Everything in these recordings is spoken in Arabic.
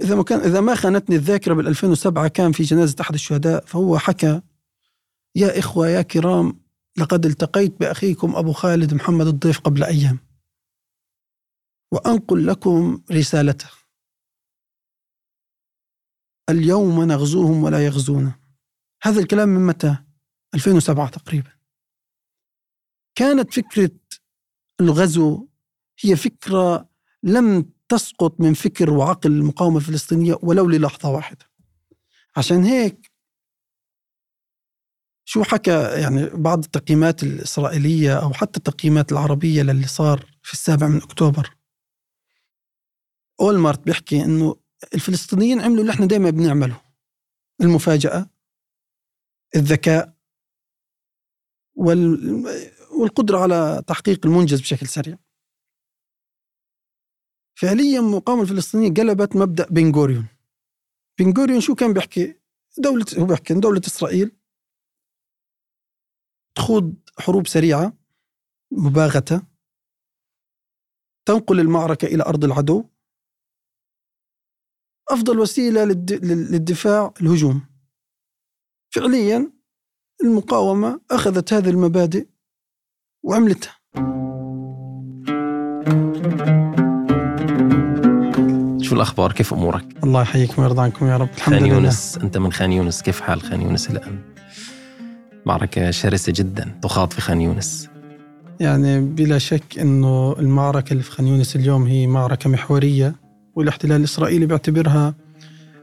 إذا ما كان إذا ما خانتني الذاكرة بال 2007 كان في جنازة أحد الشهداء فهو حكى يا إخوة يا كرام لقد التقيت بأخيكم أبو خالد محمد الضيف قبل أيام وأنقل لكم رسالته. اليوم نغزوهم ولا يغزونا. هذا الكلام من متى؟ 2007 تقريبا. كانت فكرة الغزو هي فكرة لم تسقط من فكر وعقل المقاومة الفلسطينية ولو للحظة واحدة. عشان هيك شو حكى يعني بعض التقييمات الإسرائيلية أو حتى التقييمات العربية للي صار في السابع من أكتوبر؟ أولمارت بيحكي إنه الفلسطينيين عملوا اللي إحنا دائما بنعمله المفاجأة الذكاء وال... والقدرة على تحقيق المنجز بشكل سريع. فعليا المقاومة الفلسطينية قلبت مبدأ بنغوريون بنغوريون شو كان بيحكي؟ دولة هو بيحكي دولة إسرائيل تخوض حروب سريعة مباغتة تنقل المعركة إلى أرض العدو. أفضل وسيلة للدفاع الهجوم. فعليا المقاومة أخذت هذه المبادئ وعملتها. شو الأخبار؟ كيف أمورك؟ الله يحييكم ويرضى عنكم يا رب. الحمد خان لله. يونس أنت من خان يونس. كيف حال خان يونس الآن؟ معركة شرسة جدا تخاض في خان يونس. يعني بلا شك أنه المعركة اللي في خان يونس اليوم هي معركة محورية والاحتلال الإسرائيلي بيعتبرها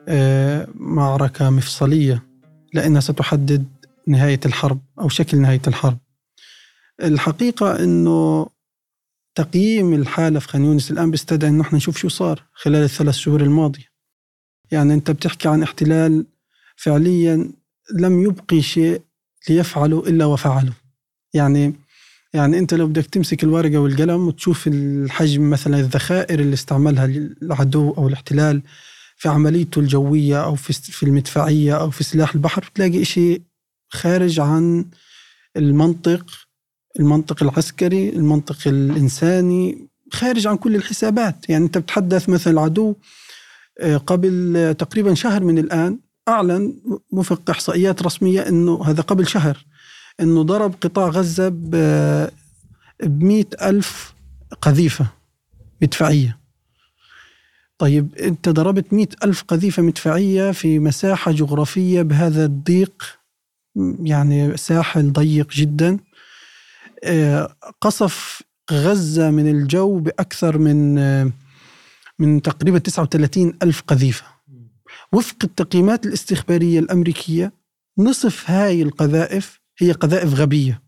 آه، معركة مفصلية لأنها ستحدد نهاية الحرب أو شكل نهاية الحرب. الحقيقة أنه تقييم الحالة في خان يونس الآن بيستدعي أنه إحنا نشوف شو صار خلال الثلاث شهور الماضية. يعني أنت بتحكي عن احتلال فعليا لم يبقي شيء ليفعله إلا وفعله. يعني يعني أنت لو بدك تمسك الورقة والقلم وتشوف الحجم مثلا الذخائر اللي استعملها العدو أو الاحتلال في عمليته الجوية أو في في المدفعية أو في سلاح البحر بتلاقي إشي خارج عن المنطق المنطق العسكري المنطق الإنساني خارج عن كل الحسابات. يعني أنت بتحدث مثلا العدو آه، قبل تقريبا شهر من الآن أعلن وفق إحصائيات رسمية أنه هذا قبل شهر أنه ضرب قطاع غزة بمئة ألف قذيفة مدفعية. طيب أنت ضربت مئة ألف قذيفة مدفعية في مساحة جغرافية بهذا الضيق يعني ساحل ضيق جدا. آه، قصف غزة من الجو بأكثر من آه، من تقريبا 39 ألف قذيفة. وفق التقييمات الاستخبارية الأمريكية نصف هاي القذائف هي قذائف غبية.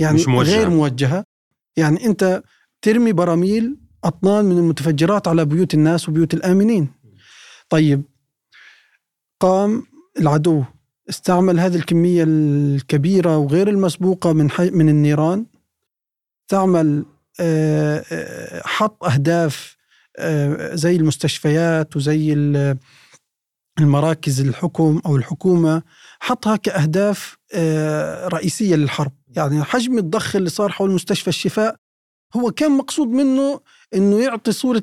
يعني مش موجهة. غير موجهة. يعني أنت ترمي براميل أطنان من المتفجرات على بيوت الناس وبيوت الآمنين. طيب قام العدو استعمل هذه الكمية الكبيرة وغير المسبوقة من حي من النيران. استعمل آه، آه، حط أهداف آه، زي المستشفيات وزي المراكز الحكم أو الحكومة. حطها كأهداف رئيسية للحرب. يعني حجم الضخ اللي صار حول مستشفى الشفاء هو كان مقصود منه أنه يعطي صورة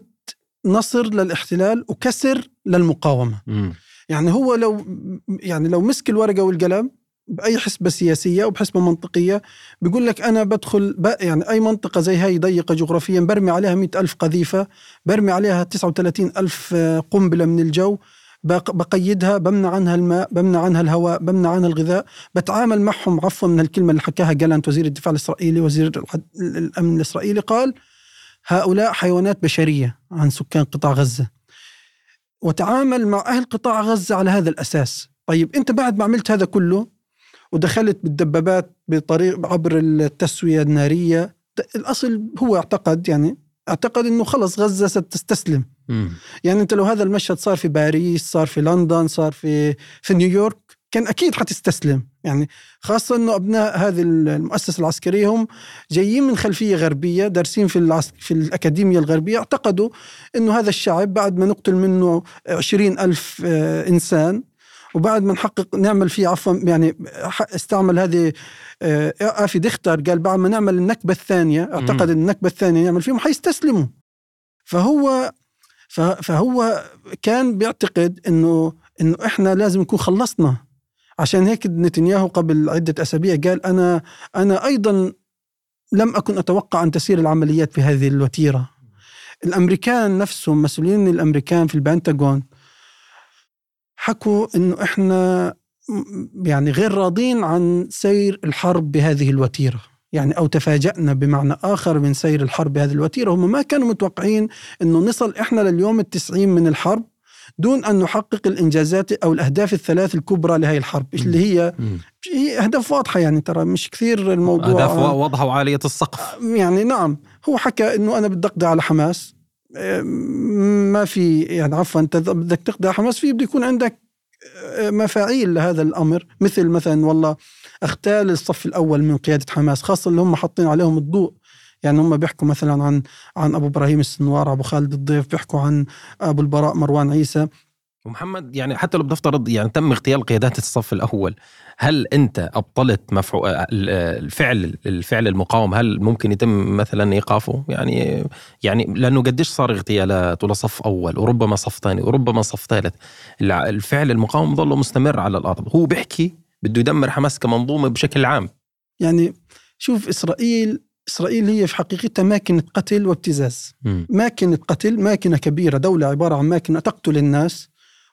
نصر للاحتلال وكسر للمقاومة. م. يعني هو لو يعني لو مسك الورقة والقلم بأي حسبة سياسية وبحسبه منطقية بيقول لك أنا بدخل يعني أي منطقة زي هاي ضيقة جغرافيا برمي عليها مئة ألف قذيفة برمي عليها 39 ألف قنبلة من الجو بقيدها بمنع عنها الماء بمنع عنها الهواء بمنع عنها الغذاء بتعامل معهم عفوا من الكلمة اللي حكاها جالانت وزير الدفاع الإسرائيلي وزير الأمن الإسرائيلي قال هؤلاء حيوانات بشرية عن سكان قطاع غزة. وتعامل مع أهل قطاع غزة على هذا الأساس. طيب أنت بعد ما عملت هذا كله ودخلت بالدبابات بطريق عبر التسوية النارية الأصل هو اعتقد يعني أعتقد إنه خلص غزة ستستسلم. م. يعني أنت لو هذا المشهد صار في باريس صار في لندن صار في في نيويورك كان أكيد حتستسلم. يعني خاصة إنه أبناء هذه المؤسسة العسكرية هم جايين من خلفية غربية دارسين في العسك في الأكاديمية الغربية اعتقدوا إنه هذا الشعب بعد ما نقتل منه عشرين ألف آه، إنسان وبعد ما نحقق نعمل فيه عفوا يعني استعمل هذه آه، آفي دختر قال بعد ما نعمل النكبة الثانية اعتقد النكبة الثانية نعمل فيهم حيستسلموا. فهو فهو كان بيعتقد انه إنه إحنا لازم نكون خلصنا. عشان هيك نتنياهو قبل عدة أسابيع قال أنا أنا أيضا لم أكن أتوقع أن تسير العمليات بهذه الوتيرة. الأمريكان نفسهم مسؤولين الأمريكان في البنتاغون حكوا إنه إحنا م- يعني غير راضين عن سير الحرب بهذه الوتيرة. يعني أو تفاجأنا بمعنى آخر من سير الحرب بهذه الوتيرة. هم ما كانوا متوقعين إنه نصل إحنا لليوم التسعين من الحرب. دون أن نحقق الإنجازات أو الأهداف الثلاث الكبرى لهي الحرب اللي هي. هي أهداف واضحة يعني ترى مش كثير الموضوع. أهداف واضحة وعالية السقف. يعني نعم. هو حكى إنه أنا بدي أقضي على حماس. إيه، ما في يعني عفوا أنت إذا بدك تقضي على حماس في بده يكون عندك إيه، مفاعيل لهذا الأمر. مثل مثلا والله أغتال الصف الأول من قيادة حماس خاصة اللي هم حاطين عليهم الضوء. يعني هم بيحكوا مثلا عن عن أبو إبراهيم السنوار أبو خالد الضيف بيحكوا عن أبو البراء مروان عيسى. ومحمد يعني حتى لو بنفترض يعني تم اغتيال قيادات الصف الأول هل أنت أبطلت مفعو... الفعل الفعل المقاوم؟ هل ممكن يتم مثلا إيقافه؟ يعني يعني لأنه قديش صار اغتيالات ولا صف أول وربما صف ثاني وربما صف ثالث. الفعل المقاوم ظل مستمر على الأرض. هو بيحكي بده يدمر حماس كمنظومة بشكل عام. يعني شوف إسرائيل إسرائيل هي في حقيقتها ماكينه قتل وابتزاز. مم. ماكينة قتل ماكينة كبيرة دولة عبارة عن ماكينة تقتل الناس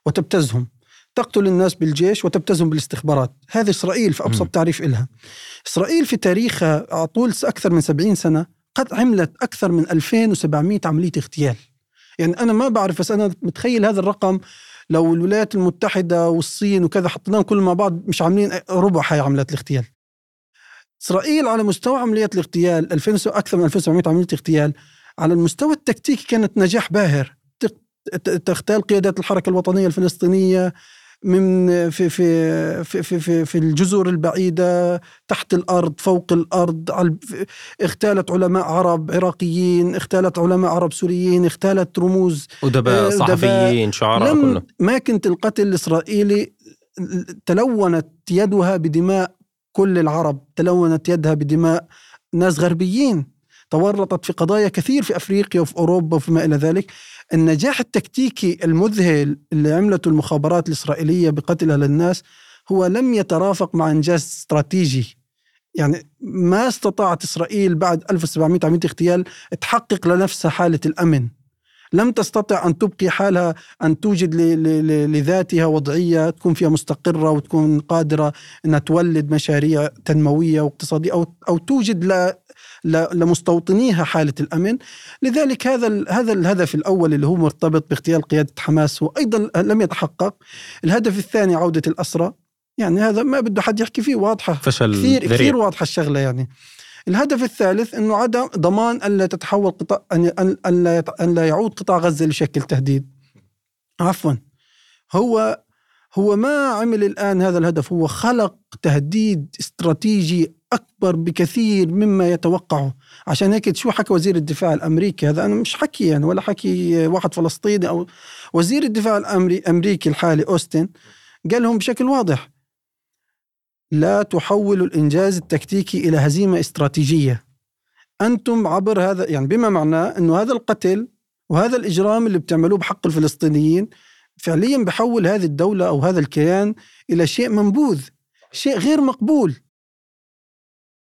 وتبتزهم. تقتل الناس بالجيش وتبتزهم بالاستخبارات. هذه إسرائيل في أبسط مم. تعريف إلها. إسرائيل في تاريخها على طول أكثر من 70 سنة قد عملت أكثر من 2700 عملية اغتيال. يعني أنا ما بعرف بس أنا متخيل هذا الرقم. لو الولايات المتحدة والصين وكذا حطيناهم كلهم مع بعض مش عاملين ربع هاي عمليات الاغتيال. إسرائيل على مستوى عمليات الاغتيال 2000 وس- أكثر من 2700 عملية اغتيال على المستوى التكتيكي كانت نجاح باهر تغتال قيادات الحركة الوطنية الفلسطينية من في في في في في, في الجزر البعيدة تحت الأرض فوق الب- اغتالت علماء عرب عراقيين اغتالت علماء عرب سوريين اغتالت رموز أدباء أدباء. صحفيين شعراء كله ماكينة القتل الإسرائيلي تلونت يدها بدماء كل العرب تلونت يدها بدماء ناس غربيين. تورطت في قضايا كثير في أفريقيا وفي أوروبا وفيما إلى ذلك. النجاح التكتيكي المذهل اللي عملته المخابرات الإسرائيلية بقتلها للناس هو لم يترافق مع إنجاز استراتيجي. يعني ما استطاعت إسرائيل بعد 1700 عملية اغتيال تحقق لنفسها حالة الأمن. لم تستطع أن تبقي حالها أن توجد لذاتها وضعية تكون فيها مستقرة وتكون قادرة أنها تولد مشاريع تنموية واقتصادية أو, أو توجد ل ل- لمستوطنيها حالة الأمن. لذلك هذا ال- هذا الهدف الأول اللي هو مرتبط باغتيال قيادة حماس هو أيضا لم يتحقق. الهدف الثاني عودة الأسرى يعني هذا ما بده حد يحكي فيه واضحة. فشل كثير ذريع. كثير واضحة الشغلة يعني. الهدف الثالث إنه عدم ضمان أن لا تتحول قطاع ان ان أن لا يت- أن لا يعود قطاع غزة لشكل تهديد. عفوا. هو هو ما عمل الآن هذا الهدف. هو خلق تهديد استراتيجي أكبر بكثير مما يتوقعه. عشان هيك شو حكى وزير الدفاع الأمريكي؟ هذا أنا مش حكي يعني ولا حكي واحد فلسطيني أو وزير الدفاع الامريكي الحالي أوستن قال لهم بشكل واضح لا تحولوا الإنجاز التكتيكي إلى هزيمة استراتيجية. أنتم عبر هذا يعني بما معناه إنه هذا القتل وهذا الإجرام اللي بتعملوه بحق الفلسطينيين فعليا بحول هذه الدولة أو هذا الكيان إلى شيء منبوذ، شيء غير مقبول.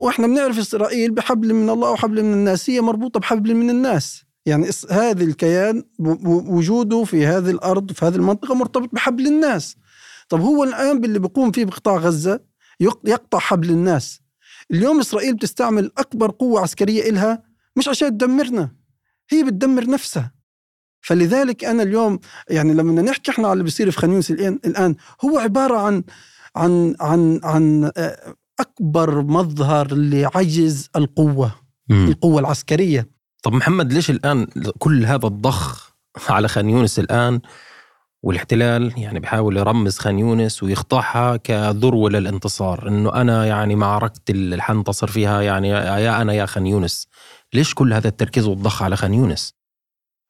وإحنا بنعرف إسرائيل بحبل من الله وحبل من الناس هي مربوطة بحبل من الناس. يعني هذا الكيان وجوده في هذه الأرض في هذه المنطقة مرتبط بحبل الناس. طب هو الآن باللي بيقوم فيه بقطاع غزة يقطع حبل الناس. اليوم إسرائيل بتستعمل أكبر قوة عسكرية إلها مش عشان تدمرنا هي بتدمر نفسها. فلذلك أنا اليوم يعني لما نحكي إحنا على اللي بيصير في خان يونس الآن الآن هو عبارة عن عن عن عن آه، أكبر مظهر لعجز القوة مم. القوة العسكرية. طب محمد ليش الآن كل هذا الضخ على خان يونس الآن والاحتلال يعني بحاول يرمز خان يونس ويخضعها كذروة للانتصار. إنه أنا يعني معركتي اللي حنتصر فيها يعني يا أنا يا خان يونس. ليش كل هذا التركيز والضخ على خان يونس؟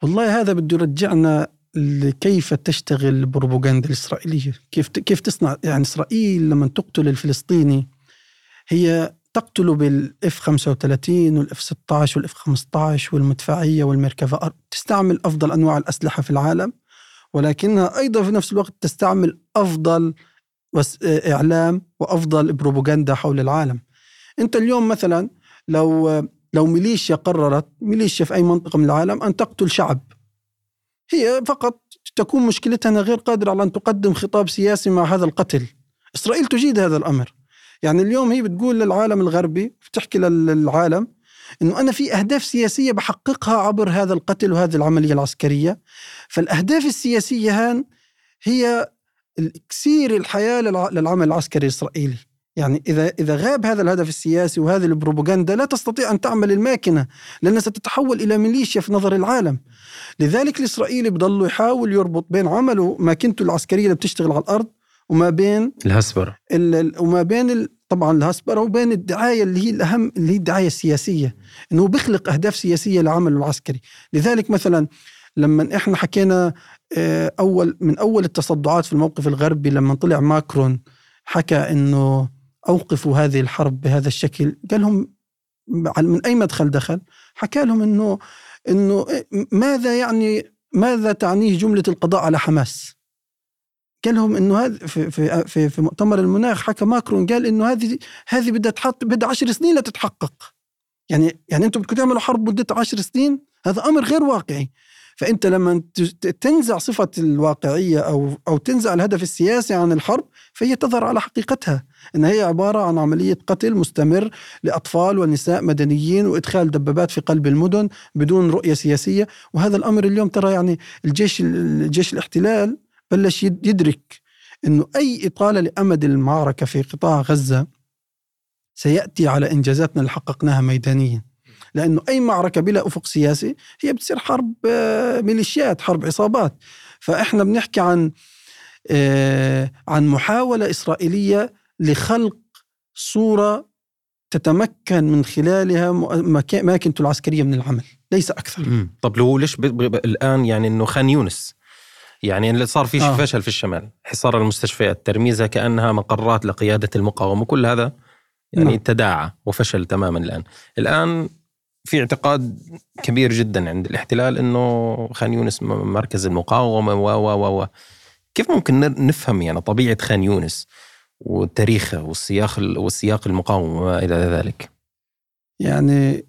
والله هذا بده يرجعنا لكيف تشتغل البروباغندا الإسرائيلية. كيف كيف تصنع؟ يعني إسرائيل لما تقتل الفلسطيني هي تقتله بال F 35 وال F 16 وال F 15 والمدفعية والميركافا تستعمل أفضل أنواع الأسلحة في العالم. ولكنها أيضا في نفس الوقت تستعمل أفضل إعلام وأفضل بروباغندا حول العالم. أنت اليوم مثلا لو لو ميليشيا قررت ميليشيا في أي منطقة من العالم أن تقتل شعب هي فقط تكون مشكلتها أنها غير قادرة على أن تقدم خطاب سياسي مع هذا القتل. إسرائيل تجيد هذا الأمر. يعني اليوم هي بتقول للعالم الغربي بتحكي للعالم إنه أنا في أهداف سياسية بحققها عبر هذا القتل وهذه العملية العسكرية. فالأهداف السياسية هان هي اكسير الحياة للعمل العسكري الإسرائيلي. يعني إذا إذا غاب هذا الهدف السياسي وهذه البروباغندا لا تستطيع أن تعمل الماكنة لأنها ستتحول إلى ميليشيا في نظر العالم. لذلك الإسرائيلي بضل يحاول يربط بين عمله ماكنته العسكرية اللي بتشتغل على الأرض وما بين الهسبرة وما بين طبعا الهسبرة وبين الدعاية اللي هي الأهم اللي هي الدعاية السياسية إنه بيخلق أهداف سياسية لعمله العسكري. لذلك مثلا لما إحنا حكينا آه، أول من أول التصدعات في الموقف الغربي لما طلع ماكرون حكى إنه أوقفوا هذه الحرب بهذا الشكل قال لهم من أي مدخل دخل؟ حكى لهم إنه إنه ماذا يعني ماذا تعنيه جملة القضاء على حماس؟ قال لهم إنه هذا في في في, مؤتمر المناخ حكى ماكرون قال إنه هذه هذه بدها تحط بدها 10 سنين لتتحقق. يعني يعني أنتم بدكم تعملوا حرب مدتها 10 سنين؟ هذا أمر غير واقعي. فأنت لما تنزع صفة الواقعية أو أو تنزع الهدف السياسي عن الحرب فهي تظهر على حقيقتها. إن هي عبارة عن عملية قتل مستمر لأطفال ونساء مدنيين وإدخال دبابات في قلب المدن بدون رؤية سياسية. وهذا الأمر اليوم ترى يعني الجيش الجيش الاحتلال بلش يدرك إنه أي إطالة لأمد المعركة في قطاع غزة سيأتي على إنجازاتنا اللي حققناها ميدانيا. لأنه أي معركة بلا أفق سياسي هي بتصير حرب آه، ميليشيات حرب عصابات. فإحنا بنحكي عن آه، عن محاولة إسرائيلية لخلق صورة تتمكن من خلالها ماكنته العسكرية من العمل ليس أكثر. طب لو ليش الآن يعني إنه خان يونس يعني اللي صار في آه. فشل في الشمال حصار المستشفيات ترميزها كأنها مقرات لقيادة المقاومة كل هذا يعني نعم. تداعى وفشل تماما الآن الآن في اعتقاد كبير جدا عند الاحتلال إنه خان يونس مركز المقاومة و و و كيف ممكن نفهم يعني طبيعة خان يونس وتاريخه والسياق والسياق المقاومة وما إلى ذلك؟ يعني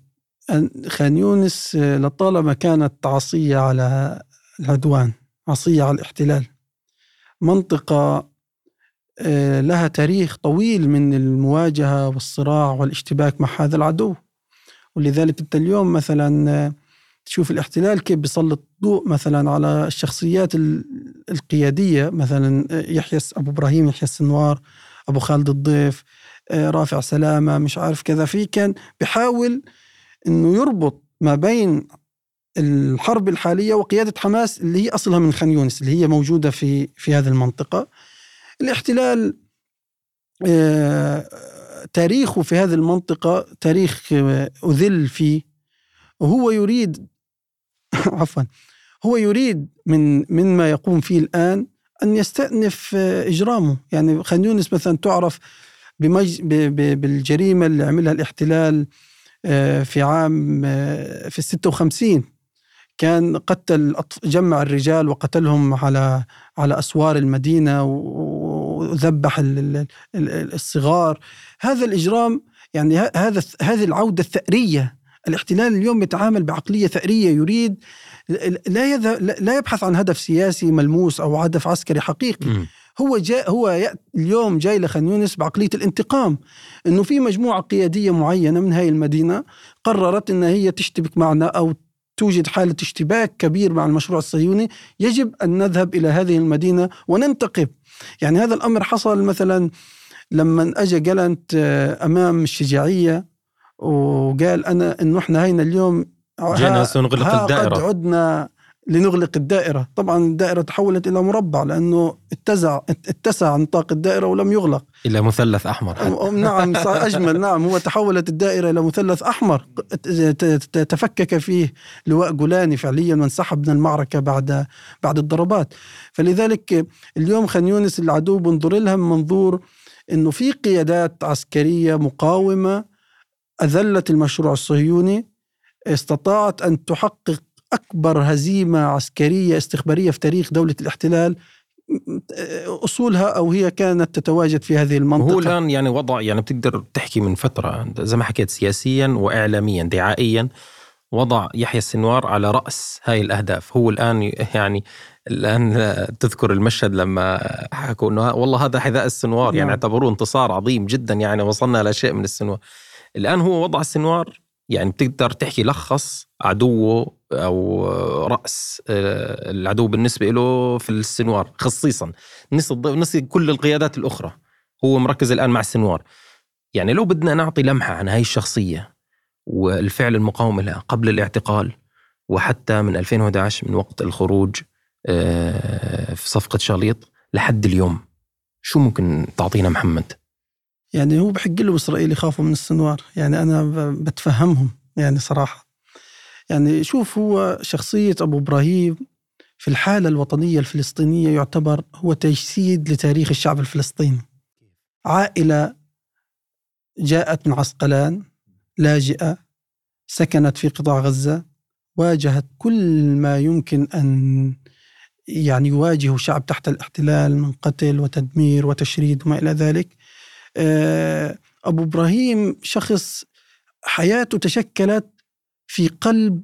خان يونس لطالما كانت عصيه على العدوان عصية على الاحتلال. منطقة آه، لها تاريخ طويل من المواجهة والصراع والاشتباك مع هذا العدو. ولذلك أنت اليوم مثلا آه، تشوف الاحتلال كيف بيسلط ضوء مثلا على الشخصيات القيادية مثلا آه، يحيى أبو إبراهيم يحيى السنوار أبو خالد الضيف رافع سلامة مش عارف كذا. في كان بحاول أنه يربط ما بين الحرب الحالية وقيادة حماس اللي هي أصلها من خان يونس اللي هي موجودة في في هذه المنطقة. الاحتلال آه، تاريخه في هذه المنطقة تاريخ آه، أذل فيه. وهو يريد عفوا هو يريد من مما يقوم فيه الآن أن يستأنف آه، إجرامه. يعني خان يونس مثلا تعرف بمج... بالجريمة اللي عملها الاحتلال في عام في ال 56 كان قتل جمع الرجال وقتلهم على على أسوار المدينة وذبح الصغار. هذا الإجرام يعني هذا هذه العودة الثأرية. الاحتلال اليوم يتعامل بعقلية ثأرية. يريد لا لا يبحث عن هدف سياسي ملموس أو هدف عسكري حقيقي. م. هو جاء هو اليوم جاي لخان يونس بعقلية الانتقام. إنه في مجموعة قيادية معينة من هاي المدينة قررت إن هي تشتبك معنا أو توجد حالة اشتباك كبير مع المشروع الصهيوني يجب أن نذهب إلى هذه المدينة وننتقب يعني هذا الأمر حصل مثلا لما أجى جالنت آه، أمام الشجاعية وقال أنا إنه إحنا هينا اليوم جينا سنغلق الدائرة. قد عدنا لنغلق الدائرة. طبعا الدائرة تحولت إلى مربع لأنه اتسع اتسع نطاق الدائرة ولم يغلق. إلى مثلث أحمر نعم أجمل. نعم هو تحولت الدائرة إلى مثلث أحمر. تفكك فيه لواء جولاني فعليا وانسحب من المعركة بعد بعد الضربات. فلذلك اليوم خان يونس العدو بنظر لها من منظور إنه في قيادات عسكرية مقاومة أذلت المشروع الصهيوني استطاعت أن تحقق أكبر هزيمة عسكرية استخبارية في تاريخ دولة الاحتلال أصولها أو هي كانت تتواجد في هذه المنطقة؟ هو الآن يعني وضع يعني بتقدر تحكي من فترة زي ما حكيت سياسيا واعلاميا دعائيا وضع يحيى السنوار على رأس هاي الأهداف. هو الآن يعني الآن تذكر المشهد لما حكوا إنه والله هذا حذاء السنوار يعني نعم. اعتبروه انتصار عظيم جدا يعني وصلنا لشيء من السنوار. الآن هو وضع السنوار يعني بتقدر تحكي لخص عدوه أو رأس آه، العدو بالنسبة له في السنوار خصيصا. نسي نسي كل القيادات الأخرى هو مركز الآن مع السنوار. يعني لو بدنا نعطي لمحة عن هاي الشخصية والفعل المقاوم لها قبل الاعتقال وحتى من 2011 من وقت الخروج آه، في صفقة شاليط لحد اليوم شو ممكن تعطينا محمد؟ يعني هو بحق له إسرائيل يخافوا من السنوار. يعني أنا بتفهمهم يعني صراحة. يعني شوف هو شخصية أبو إبراهيم في الحالة الوطنية الفلسطينية يعتبر هو تجسيد لتاريخ الشعب الفلسطيني. عائلة جاءت من عسقلان لاجئة سكنت في قطاع غزة واجهت كل ما يمكن أن يعني يواجه شعب تحت الاحتلال من قتل وتدمير وتشريد وما إلى ذلك. آه، أبو إبراهيم شخص حياته تشكلت في قلب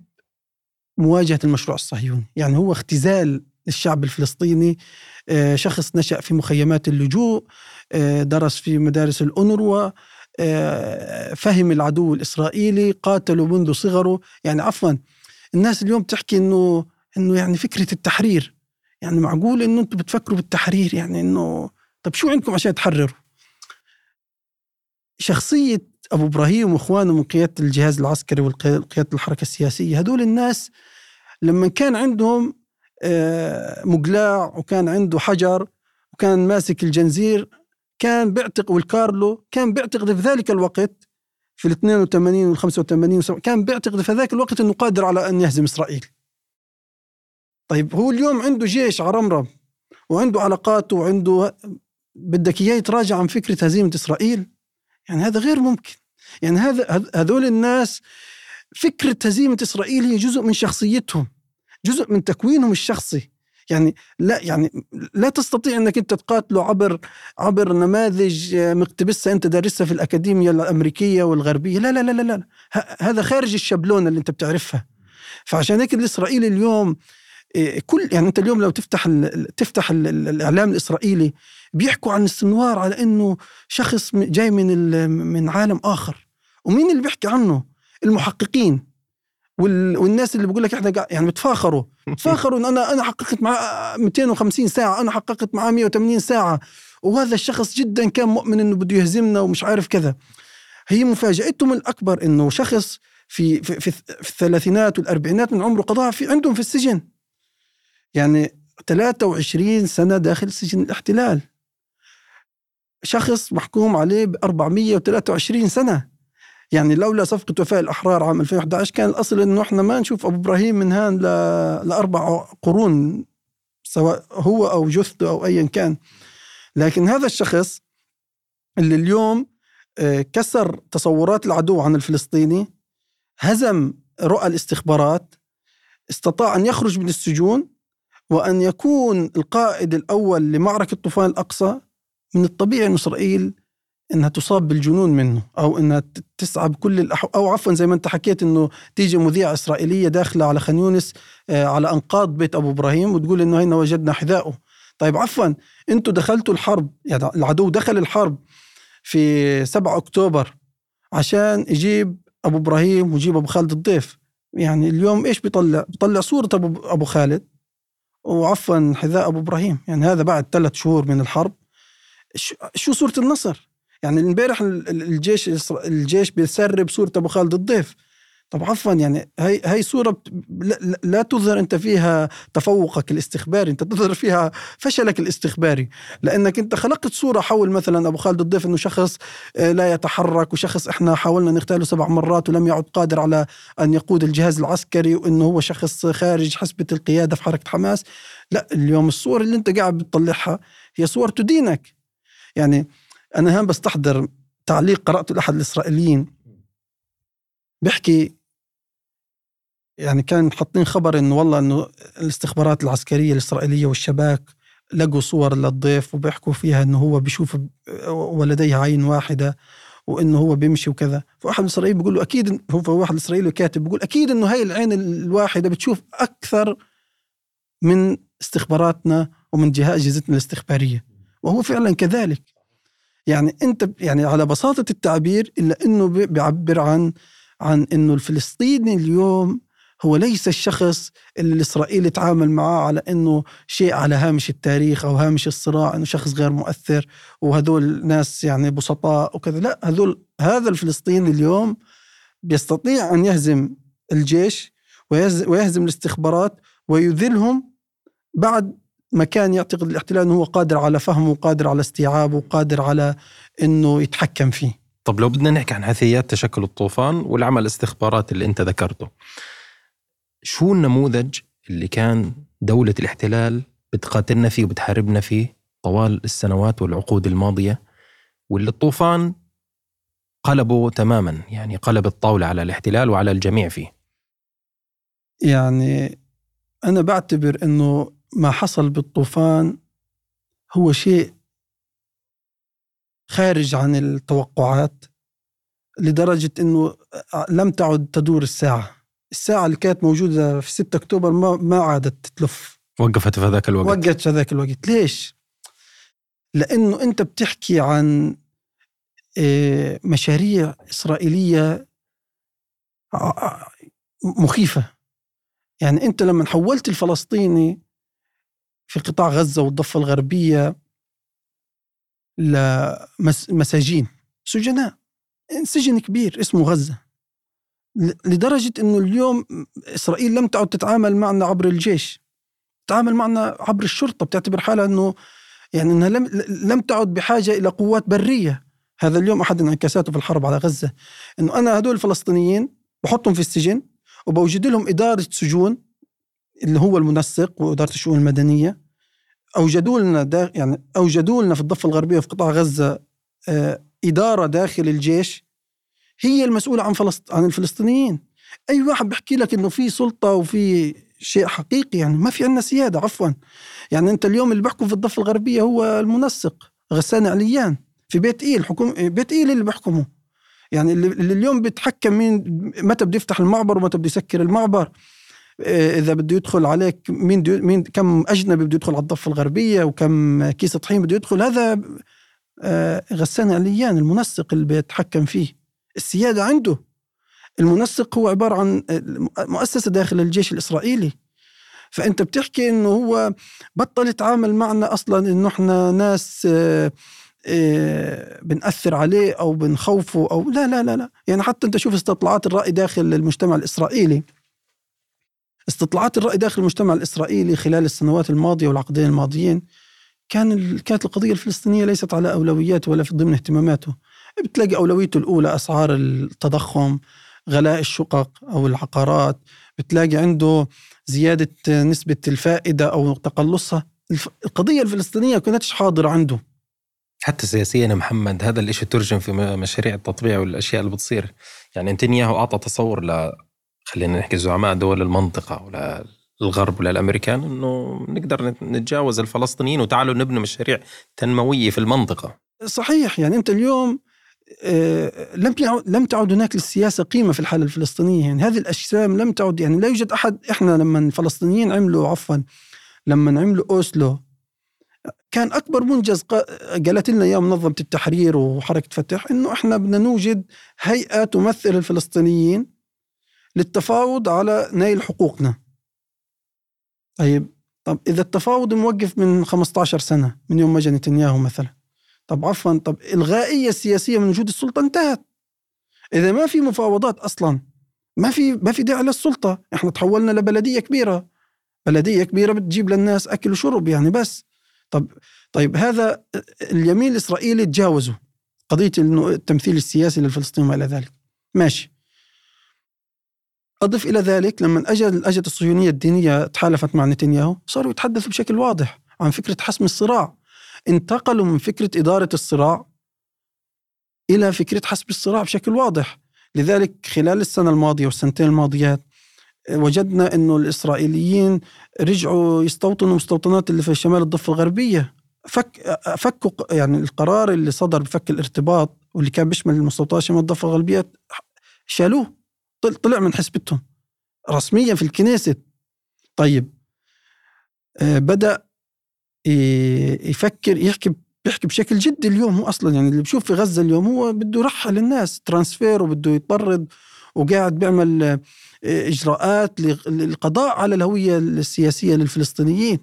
مواجهة المشروع الصهيوني. يعني هو اختزال الشعب الفلسطيني آه، شخص نشأ في مخيمات اللجوء آه، درس في مدارس الأونروا فهم العدو الإسرائيلي قاتله منذ صغره. يعني عفوا الناس اليوم تحكي إنه إنه يعني فكرة التحرير. يعني معقول إنه أنتم بتفكروا بالتحرير؟ يعني إنه طب شو عندكم عشان تحرروا؟ شخصية أبو إبراهيم وإخوانه من قيادة الجهاز العسكري وقيادة الحركة السياسية هدول الناس لما كان عندهم آه، مقلاع وكان عنده حجر وكان ماسك الجنزير كان بيعتق والكارلو كان بيعتقد في ذلك الوقت في ال 82 وال 85 كان بيعتقد في ذاك الوقت أنه قادر على أن يهزم إسرائيل. طيب هو اليوم عنده جيش عرمرم وعنده علاقاته وعنده بدك إياه يتراجع عن فكرة هزيمة إسرائيل يعني هذا غير ممكن. يعني هذا هذول الناس فكرة هزيمة إسرائيل هي جزء من شخصيتهم جزء من تكوينهم الشخصي. يعني لا يعني لا تستطيع إنك أنت تقاتله عبر عبر نماذج مقتبسة أنت دارسها في الأكاديمية الأمريكية والغربية. لا لا لا لا, لا. هذا خارج الشبلونه اللي أنت بتعرفها. فعشان هيك الاسرائيلي اليوم كل يعني أنت اليوم لو تفتح ال تفتح ال الإعلام الإسرائيلي بيحكوا عن السنوار على إنه شخص جاي من من عالم آخر. ومين اللي بيحكي عنه؟ المحققين. والناس اللي بيقول لك إحنا يعني بتفاخروا. بتفاخروا إن أنا أنا حققت معاه 250 ساعة أنا حققت معاه 180 ساعة. وهذا الشخص جدا كان مؤمن إنه بده يهزمنا ومش عارف كذا. هي مفاجأتهم الأكبر إنه شخص في في, في, في الثلاثينات والأربعينات من عمره قضاها في عندهم في السجن. يعني 23 سنة داخل سجن الاحتلال شخص محكوم عليه ب 423 سنة يعني لولا صفقة وفاء الأحرار عام 2011 كان الأصل إنه إحنا ما نشوف أبو إبراهيم من هان. لأربع قرون سواء هو أو جثته أو أيا كان لكن هذا الشخص اللي اليوم آه، كسر تصورات العدو عن الفلسطيني هزم رؤى الاستخبارات استطاع أن يخرج من السجون وأن يكون القائد الأول لمعركة طوفان الأقصى من الطبيعي أن إسرائيل إنها تصاب بالجنون منه أو إنها تسعى بكل الأح... أو عفوا زي ما أنت حكيت إنه تيجي مذيعة إسرائيلية داخلة على خان يونس آه، على أنقاض بيت أبو إبراهيم وتقول إنه هنا وجدنا حذاءه طيب عفوا أنتم دخلتوا الحرب يعني العدو دخل الحرب في 7 أكتوبر عشان يجيب أبو إبراهيم ويجيب أبو خالد الضيف. يعني اليوم إيش بيطلع؟ بيطلع صورة ابو أبو خالد. وعفوا حذاء أبو إبراهيم. يعني هذا بعد ثلاث شهور من الحرب. شو صورة النصر؟ يعني إمبارح الجيش الجيش بيسرب صورة أبو خالد الضيف. طب عفوا يعني هي هي صورة لا, لا تظهر أنت فيها تفوقك الاستخباري أنت تظهر فيها فشلك الاستخباري. لأنك أنت خلقت صورة حول مثلا أبو خالد الضيف إنه شخص آه، لا يتحرك وشخص إحنا حاولنا نغتاله سبع مرات ولم يعد قادر على أن يقود الجهاز العسكري وإنه هو شخص خارج حسبة القيادة في حركة حماس. لا اليوم الصور اللي أنت قاعد بتطلعها هي صور تدينك. يعني أنا هان بستحضر تعليق قرأته لأحد الإسرائيليين. بيحكي يعني كان حاطين خبر إنه والله إنه الاستخبارات العسكرية الإسرائيلية والشباك لقوا صور للضيف وبيحكوا فيها إنه هو بيشوف ولديه عين واحدة وإنه هو بيمشي وكذا. فواحد الاسرائيلي بيقول له أكيد هو واحد اسرائيلي كاتب بيقول أكيد إنه هاي العين الواحدة بتشوف أكثر من استخباراتنا ومن جهات اجهزتنا الاستخبارية. وهو فعلا كذلك. يعني أنت يعني على بساطة التعبير إلا إنه بيعبر عن عن إنه الفلسطيني اليوم هو ليس الشخص اللي الاسرائيلي تعامل معاه على إنه شيء على هامش التاريخ أو هامش الصراع إنه شخص غير مؤثر وهذول ناس يعني بسطاء وكذا. لا هذول هذا الفلسطيني اليوم بيستطيع أن يهزم الجيش ويهزم الاستخبارات ويذلهم بعد ما كان يعتقد الاحتلال إنه هو قادر على فهمه وقادر على استيعابه وقادر على إنه يتحكم فيه. طب لو بدنا نحكي عن حيثيات تشكل الطوفان والعمل الاستخباراتي اللي أنت ذكرته شو النموذج اللي كان دولة الاحتلال بتقاتلنا فيه وبتحاربنا فيه طوال السنوات والعقود الماضية واللي الطوفان قلبوا تماما؟ يعني قلب الطاولة على الاحتلال وعلى الجميع فيه. يعني أنا بعتبر أنه ما حصل بالطوفان هو شيء خارج عن التوقعات لدرجة أنه لم تعد تدور الساعة. الساعة اللي كانت موجودة في 6 أكتوبر ما, ما عادت تتلف وقفت في هذاك الوقت. وقفت في هذاك الوقت. ليش؟ لأنه أنت بتحكي عن آه، مشاريع إسرائيلية مخيفة. يعني أنت لما حولت الفلسطيني في قطاع غزة والضفة الغربية لمساجين سجناء سجن كبير اسمه غزة. لدرجة أنه اليوم إسرائيل لم تعد تتعامل معنا عبر الجيش. تتعامل معنا عبر الشرطة بتعتبر حالها أنه يعني أنها لم, لم تعد بحاجة إلى قوات برية. هذا اليوم أحد انعكاساته في الحرب على غزة. أنه أنا هدول الفلسطينيين بحطهم في السجن وبوجد لهم إدارة سجون اللي هو المنسق وإدارة الشؤون المدنية. أوجدوا لنا يعني أوجدوا لنا في الضفة الغربية في قطاع غزة آه إدارة داخل الجيش. هي المسؤولة عن فلسط... عن الفلسطينيين. أي واحد بيحكي لك إنه في سلطة وفي شيء حقيقي يعني ما في عندنا سيادة عفوا. يعني أنت اليوم اللي بيحكم في الضفة الغربية هو المنسق غسان عليان في بيت إيل حكوم بيت إيل اللي بيحكمه. يعني اللي اليوم بيتحكم مين متى بده يفتح المعبر ومتى بده يسكر المعبر. آه، إذا بده يدخل عليك مين دي مين كم أجنبي بده يدخل على الضفة الغربية وكم كيس طحين بده يدخل هذا آه، غسان عليان المنسق اللي بيتحكم فيه. السيادة عنده. المنسق هو عبارة عن مؤسسة داخل الجيش الإسرائيلي. فأنت بتحكي إنه هو بطل يتعامل معنا أصلا إنه إحنا ناس آه، آه، بنأثر عليه أو بنخوفه أو لا لا لا لا. يعني حتى أنت شوف استطلاعات الرأي داخل المجتمع الإسرائيلي. استطلاعات الرأي داخل المجتمع الإسرائيلي خلال السنوات الماضية والعقدين الماضيين كان كانت القضية الفلسطينية ليست على اولوياته ولا في ضمن اهتماماته. بتلاقي أولويته الأولى أسعار التضخم غلاء الشقق أو العقارات بتلاقي عنده زيادة نسبة الفائدة أو تقلصها. القضية الفلسطينية كانتش حاضرة عنده. حتى سياسيا محمد هذا الإشي ترجم في مشاريع التطبيع والأشياء اللي بتصير. يعني نتنياهو أعطى تصور ل خلينا نحكي زعماء دول المنطقة ولا الغرب ولا الأمريكان إنه نقدر نتجاوز الفلسطينيين وتعالوا نبني مشاريع تنموية في المنطقة. صحيح يعني أنت اليوم لم يعد لم تعد هناك للسياسة قيمة في الحالة الفلسطينية يعني هذه الأجسام لم تعد يعني لا يوجد احد إحنا لما الفلسطينيين عملوا عفوا لما عملوا أوسلو كان أكبر منجز قالت لنا اياه منظمة التحرير وحركة فتح إنه إحنا بدنا نوجد هيئة تمثل الفلسطينيين للتفاوض على نيل حقوقنا. طيب طب إذا التفاوض موقف من 15 سنة من يوم ما جاء نتنياهو مثلا طب عفوا طب الغائية السياسية من وجود السلطة انتهت. إذا ما في مفاوضات أصلا ما في ما في داعي للسلطة. إحنا تحولنا لبلدية كبيرة. بلدية كبيرة بتجيب للناس أكل وشرب يعني بس. طب طيب هذا اليمين الإسرائيلي تجاوزه. إنه التمثيل السياسي للفلسطينيين والى ذلك. ماشي. أضف إلى ذلك لما أجت أجت الصهيونية الدينية تحالفت مع نتنياهو صاروا يتحدثوا بشكل واضح عن فكرة حسم الصراع. انتقلوا من فكرة إدارة الصراع إلى فكرة حسب الصراع بشكل واضح. لذلك خلال السنة الماضية والسنتين الماضيات وجدنا إنه الإسرائيليين رجعوا يستوطنوا مستوطنات اللي في شمال الضفة الغربية. فك فكوا يعني القرار اللي صدر بفك الارتباط واللي كان بيشمل المستوطنات شمال الضفة الغربية شالوه. طلع من حسبتهم رسميا في الكنيسة. طيب آه، بدأ يفكر يحكي بيحكي بشكل جدي اليوم هو أصلا. يعني اللي بشوف في غزة اليوم هو بده يرحل الناس ترانسفير وبده يطرد وقاعد بيعمل آه، إجراءات للقضاء على الهوية السياسية للفلسطينيين.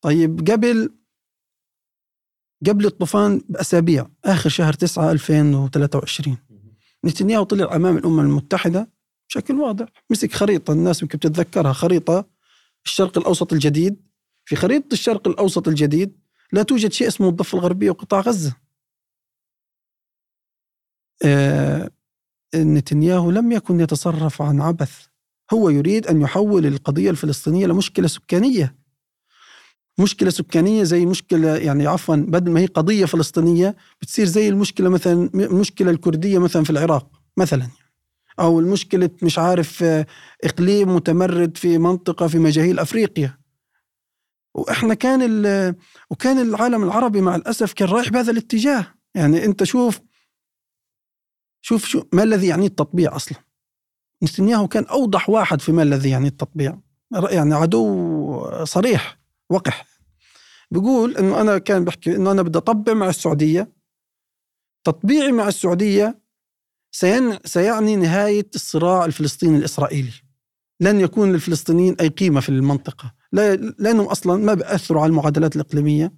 طيب قبل قبل الطوفان بأسابيع آخر شهر 9 2023 نتنياهو طلع أمام الأمم المتحدة بشكل واضح. مسك خريطة الناس يمكن بتتذكرها خريطة الشرق الأوسط الجديد. في خريطة الشرق الأوسط الجديد لا توجد شيء اسمه الضفة الغربية وقطاع غزة. آه نتنياهو لم يكن يتصرف عن عبث. هو يريد أن يحول القضية الفلسطينية لمشكلة سكانية. مشكلة سكانية زي مشكلة يعني عفوا بدل ما هي قضية فلسطينية بتصير زي المشكلة مثلا المشكلة الكردية مثلا في العراق مثلا. أو المشكلة مش عارف إقليم متمرد في منطقة في مجاهيل أفريقيا. وإحنا كان وكان العالم العربي مع الأسف كان رايح بهذا الاتجاه. يعني أنت شوف شوف شو ما الذي يعني التطبيع أصلا؟ نتنياهو كان أوضح واحد في ما الذي يعني التطبيع. يعني عدو صريح وقح. بيقول إنه أنا كان بحكي إنه أنا بدي أطبع مع السعودية. تطبيعي مع السعودية سين سيعني نهاية الصراع الفلسطيني الإسرائيلي. لن يكون للفلسطينيين أي قيمة في المنطقة. لأنهم أصلا ما بيأثروا على المعادلات الإقليمية.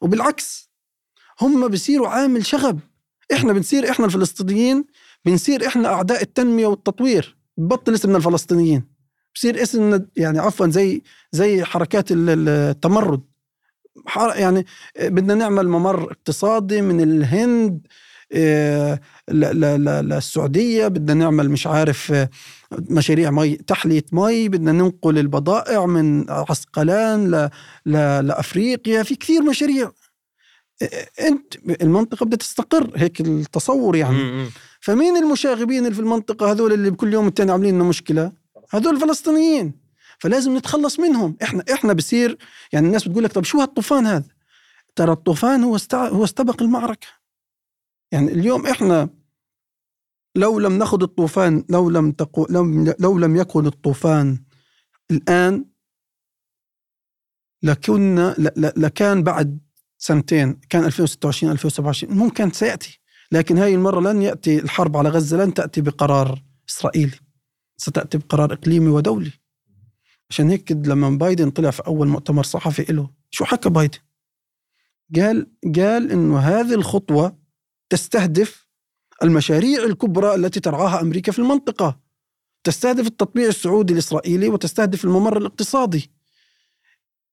وبالعكس هم بيصيروا عامل شغب. إحنا بنصير إحنا الفلسطينيين بنصير إحنا أعداء التنمية والتطوير. ببطل اسمنا الفلسطينيين. بصير اسمنا يعني عفوا زي زي حركات التمرد. يعني بدنا نعمل ممر اقتصادي من الهند آه، للسعودية. بدنا نعمل مش عارف آه، مشاريع مي تحلية مي بدنا ننقل البضائع من عسقلان لأفريقيا في كثير مشاريع. أنت المنطقة بدها تستقر هيك التصور يعني. فمين المشاغبين اللي في المنطقة؟ هذول اللي بكل يوم التاني عاملين لنا مشكلة. هذول الفلسطينيين فلازم نتخلص منهم. إحنا إحنا بصير يعني الناس بتقول لك طب شو هالطوفان هذا؟ ترى الطوفان هو استع... هو استبق المعركة. يعني اليوم إحنا لو لم ناخذ الطوفان لو لم تقو لو, لو لم يكن الطوفان الآن لكنا لكان بعد سنتين كان 2026 2027 ممكن سيأتي لكن هاي المرة لن يأتي الحرب على غزة لن تأتي بقرار إسرائيلي ستأتي بقرار إقليمي ودولي. عشان هيك لما بايدن طلع في أول مؤتمر صحفي له شو حكى بايدن؟ قال قال إنه هذه الخطوة تستهدف المشاريع الكبرى التي ترعاها أمريكا في المنطقة. تستهدف التطبيع السعودي الإسرائيلي وتستهدف الممر الاقتصادي.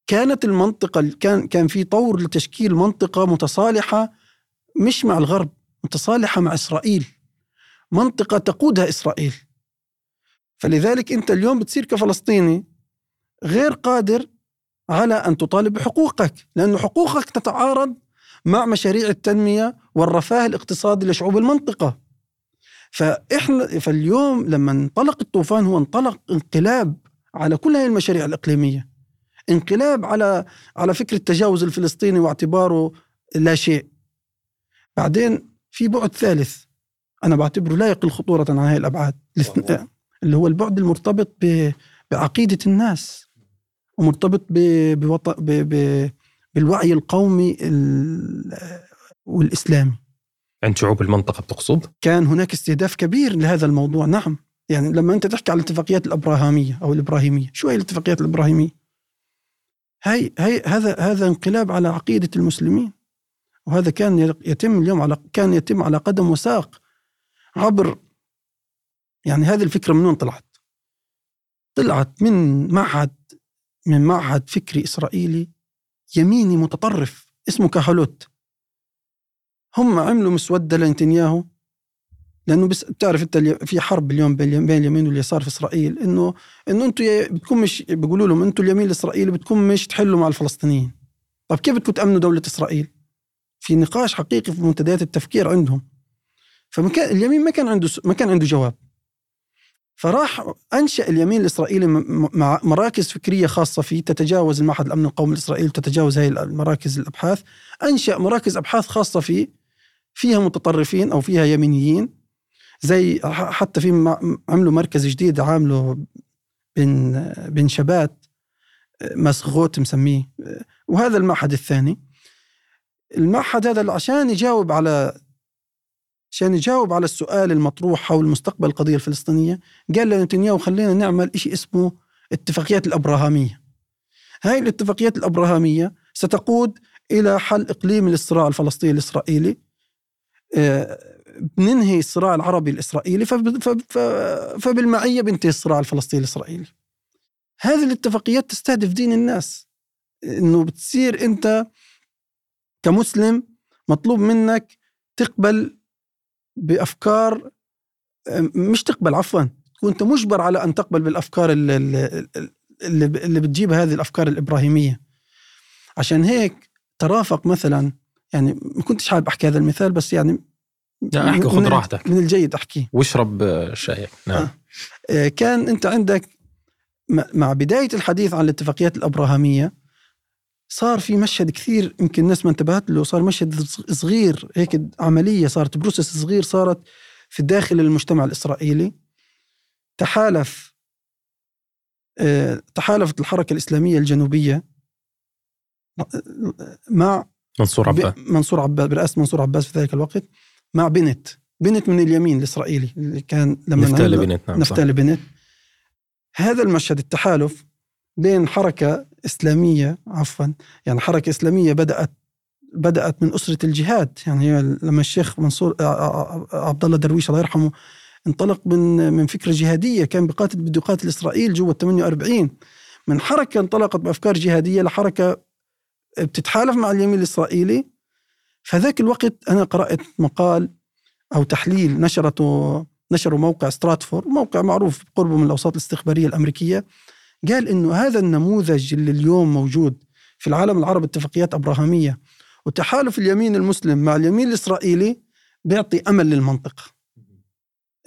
كانت المنطقة كان كان في طور لتشكيل منطقة متصالحة مش مع الغرب متصالحة مع إسرائيل. منطقة تقودها إسرائيل. فلذلك أنت اليوم بتصير كفلسطيني غير قادر على أن تطالب بحقوقك لأن حقوقك تتعارض مع مشاريع التنمية والرفاه الاقتصادي لشعوب المنطقة. فإحنا فاليوم لما انطلق الطوفان هو انطلق انقلاب على كل هذه المشاريع الإقليمية. انقلاب على على فكر التجاوز الفلسطيني واعتباره لا شيء. بعدين في بعد ثالث. أنا بعتبره لا يقل خطورة عن هذه الأبعاد. اللي هو البعد المرتبط بعقيدة الناس. ومرتبط بوط... ب... ب... بالوعي القومي والإسلامي. عند شعوب المنطقة بتقصد؟ كان هناك استهداف كبير لهذا الموضوع نعم. يعني لما أنت تحكي على الاتفاقيات الأبراهامية أو الإبراهيمية شو هي الاتفاقيات الإبراهيمية؟ هاي هاي هذا هذا انقلاب على عقيدة المسلمين. وهذا كان يتم اليوم على كان يتم على قدم وساق عبر يعني هذه الفكرة من وين طلعت؟ طلعت من معهد من معهد فكري إسرائيلي يميني متطرف اسمه كهالوت هم عملوا مسودة لنتنياهو لأنه بس بتعرف أنت في حرب اليوم بين اليمين واليسار في إسرائيل إنه إنه أنتم بدكم مش بيقولوا لهم أنتم اليمين الإسرائيلي بدكم مش تحلوا مع الفلسطينيين. طيب كيف بدكم تأمنوا دولة إسرائيل؟ في نقاش حقيقي في منتديات التفكير عندهم. فما كان اليمين ما كان عنده ما كان عنده جواب. فراح أنشأ اليمين الإسرائيلي مع مراكز فكرية خاصة فيه تتجاوز المعهد الأمن القومي الاسرائيلي وتتجاوز هذه المراكز الأبحاث. أنشأ مراكز أبحاث خاصة فيه فيها متطرفين أو فيها يمينيين زي حتى في عملوا مركز جديد عامله بن بن شبات مسغوت مسميه. وهذا المعهد الثاني. المعهد هذا عشان يجاوب على عشان يجاوب على السؤال المطروح حول مستقبل القضية الفلسطينية قال لنتنياهو خلينا نعمل شيء اسمه اتفاقيات الأبراهامية. هاي الاتفاقيات الأبراهامية ستقود إلى حل إقليمي للصراع الفلسطيني الإسرائيلي. آه، بننهي الصراع العربي الإسرائيلي فبالمعية بينتهي الصراع الفلسطيني الإسرائيلي. هذه الاتفاقيات تستهدف دين الناس. إنه بتصير أنت كمسلم مطلوب منك تقبل بأفكار مش تقبل عفوا تكون أنت مجبر على أن تقبل بالأفكار اللي, اللي, اللي بتجيب هذه الأفكار الإبراهيمية. عشان هيك ترافق مثلا يعني ما كنتش حابب أحكي هذا المثال بس يعني لا أحكي خذ من- راحتك. من الجيد احكيه واشرب آه، شاي. نعم. آه. آه، كان أنت عندك مع بداية الحديث عن الاتفاقيات الأبراهامية صار في مشهد كثير يمكن الناس ما انتبهت له صار مشهد صغير هيك عملية صارت بروسس صغير صارت في داخل المجتمع الإسرائيلي. تحالف آه، تحالفت الحركة الإسلامية الجنوبية مع منصور عباس. منصور عباس برئاسه منصور عباس في ذلك الوقت مع بنت بنت من اليمين الإسرائيلي اللي كان لما نفتالي بنت نعم. نفتالي بنت هذا المشهد التحالف بين حركة إسلامية عفوا يعني حركة إسلامية بدأت بدأت من أسرة الجهاد. يعني لما الشيخ منصور عبد الله درويش الله يرحمه انطلق من من فكرة جهادية كان بقاتل بده يقاتل إسرائيل جوا 48 من حركة انطلقت بأفكار جهادية لحركة بتتحالف مع اليمين الإسرائيلي فذاك الوقت أنا قرأت مقال أو تحليل نشرته نشروا موقع ستراتفورد موقع معروف قربه من الأوساط الاستخبارية الأمريكية قال إنه هذا النموذج اللي اليوم موجود في العالم العربي اتفاقيات أبراهامية وتحالف اليمين المسلم مع اليمين الإسرائيلي بيعطي أمل للمنطقة.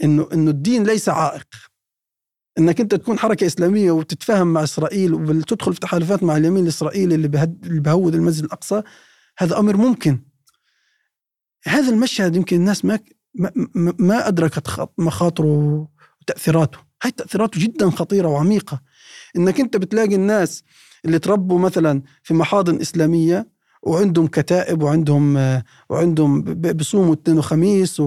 إنه إنه الدين ليس عائق. إنك أنت تكون حركة إسلامية وتتفاهم مع إسرائيل وتدخل في تحالفات مع اليمين الإسرائيلي اللي بهد اللي بهود المسجد الأقصى هذا أمر ممكن. هذا المشهد يمكن الناس ما ما, أدركت مخاطره وتأثيراته. هاي تأثيراته جدا خطيرة وعميقة. إنك أنت بتلاقي الناس اللي تربوا مثلا في محاضن إسلامية وعندهم كتائب وعندهم وعندهم بصوموا اثنين وخميس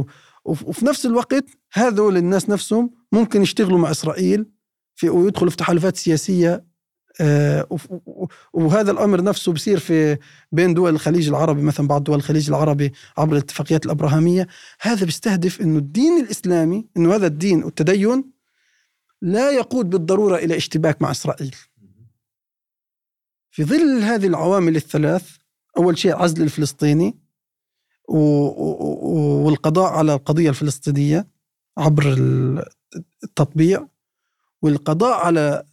وفي نفس الوقت هذول الناس نفسهم ممكن يشتغلوا مع إسرائيل في ويدخلوا في تحالفات سياسية آه، وهذا الأمر نفسه بصير في بين دول الخليج العربي مثلا بعض دول الخليج العربي عبر الاتفاقيات الأبراهامية. هذا بيستهدف إنه الدين الإسلامي إنه هذا الدين والتدين لا يقود بالضرورة إلى اشتباك مع إسرائيل. في ظل هذه العوامل الثلاث أول شيء عزل الفلسطيني والقضاء على القضية الفلسطينية عبر ال- التطبيع والقضاء على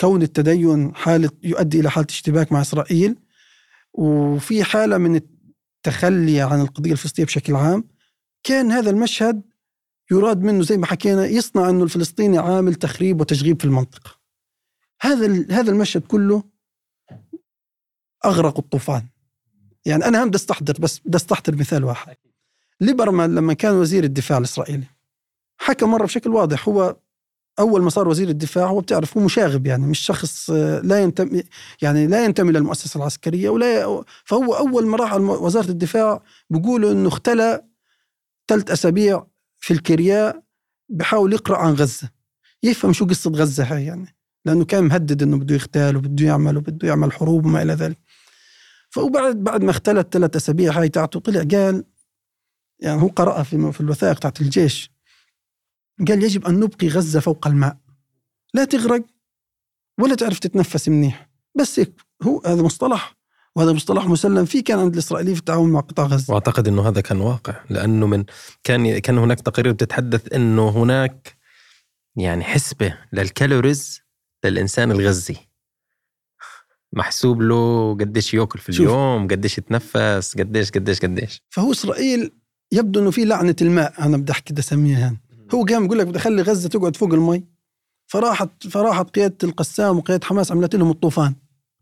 كون التدين حالة يؤدي إلى حالة اشتباك مع إسرائيل. وفي حالة من التخلي عن القضية الفلسطينية بشكل عام كان هذا المشهد يراد منه زي ما حكينا يصنع أنه الفلسطيني عامل تخريب وتشغيب في المنطقة. هذا هذا المشهد كله أغرق الطوفان. يعني أنا هم بدي أستحضر بس بدي أستحضر مثال واحد. ليبرمان لما كان وزير الدفاع الإسرائيلي. حكى مرة بشكل واضح. هو أول ما صار وزير الدفاع هو بتعرف هو مشاغب يعني مش شخص آه، لا ينتمي يعني لا ينتمي للمؤسسه العسكرية ولا فهو أول ما راح على وزارة الدفاع بيقولوا إنه اختلى ثلاث أسابيع في الكرياء بحاول يقرأ عن غزة يفهم شو قصة غزة هاي يعني لأنه كان مهدد إنه بده يغتال وبده يعمل وبده يعمل حروب وما إلى ذلك. فبعد بعد ما اختلت ثلاث أسابيع هاي تاعته طلع قال يعني هو قراها في في الوثائق تاعت الجيش. قال يجب أن نبقي غزة فوق الماء. لا تغرق ولا تعرف تتنفس منيح. بس هيك هو هذا مصطلح. وهذا مصطلح مسلم فيه كان عند الإسرائيليين في التعاون مع قطاع غزة. وأعتقد إنه هذا كان واقع. لأنه من كان كان هناك تقارير بتتحدث إنه هناك يعني حسبة للكالوريز للإنسان الغزي. محسوب له قديش يأكل في. اليوم قديش يتنفس قديش قديش قديش. فهو إسرائيل يبدو أنه في لعنة الماء أنا بدي أحكي بدي أسميها هان. هو قام يقول لك بدي أخلي غزة تقعد فوق المي. فراحت فراحت قيادة القسام وقيادة حماس عملت لهم الطوفان.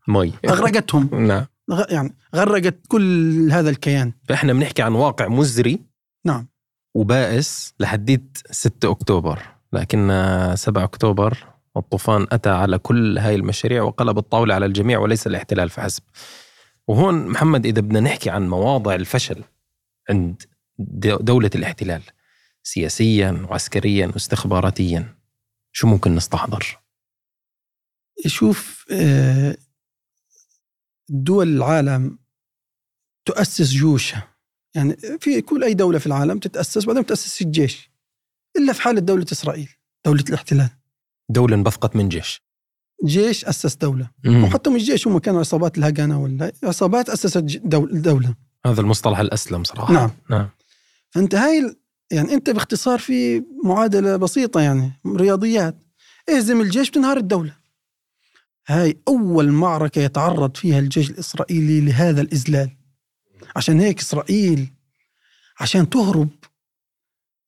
مي. أغرقتهم. نعم. يعني غرقت كل هذا الكيان. فإحنا بنحكي عن واقع مزري نعم. وبائس لحديت 6 أكتوبر. لكن 7 أكتوبر الطوفان أتى على كل هاي المشاريع وقلب الطاولة على الجميع وليس الاحتلال فحسب. وهون محمد إذا بدنا نحكي عن مواضع الفشل عند دو- دولة الاحتلال سياسيا وعسكريا واستخباراتيا شو ممكن نستحضر؟ شوف آه، دول العالم تؤسس جيوشها يعني في كل أي دولة في العالم تتأسس بعدين تاسس الجيش إلا في حاله دولة إسرائيل دولة الاحتلال دولة انبثقت من جيش. جيش أسس دولة مم. وحتى مش جيش هم كانوا عصابات الهجنة ولا عصابات أسست ج- دول- دولة هذا المصطلح الأسلم صراحة. نعم. نعم. فانت هاي يعني أنت باختصار في معادلة بسيطة يعني رياضيات. اهزم الجيش بتنهار الدولة. هاي أول معركة يتعرض فيها الجيش الإسرائيلي لهذا الاذلال عشان هيك إسرائيل عشان تهرب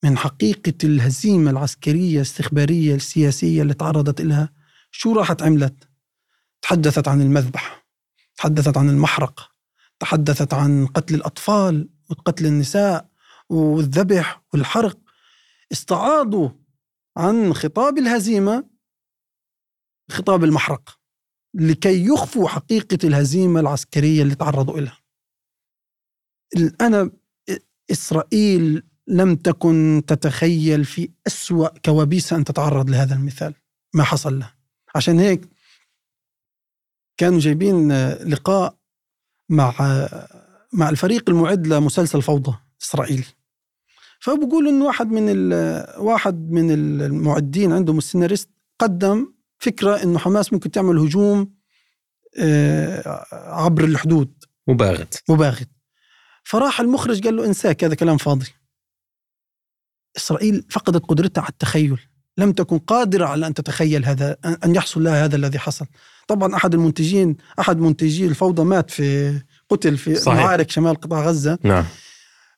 من حقيقة الهزيمة العسكرية الاستخبارية السياسية اللي تعرضت لها شو راحت عملت؟ تحدثت عن المذبح تحدثت عن المحرقه تحدثت عن قتل الأطفال وقتل النساء. والذبح والحرق استعاضوا عن خطاب الهزيمة خطاب المحرقه لكي يخفوا حقيقة الهزيمة العسكرية اللي تعرضوا لها. أنا إسرائيل لم تكن تتخيل في أسوأ كوابيسها أن تتعرض لهذا المثال ما حصل لها. عشان هيك كانوا جايبين آه، لقاء مع آه، مع الفريق المعد لمسلسل فوضى اسرائيلي فبقول إنه واحد من ال- واحد من المعدين عندهم السيناريست قدم فكرة إنه حماس ممكن تعمل هجوم آه، عبر الحدود. مباغت. مباغت. فراح المخرج قال له انساك هذا كلام فاضي. إسرائيل فقدت قدرتها على التخيل. لم تكن قادرة على أن تتخيل هذا أن يحصل لها هذا الذي حصل. طبعا أحد المنتجين أحد منتجي الفوضى مات في قتل في صحيح. معارك شمال قطاع غزة. نعم.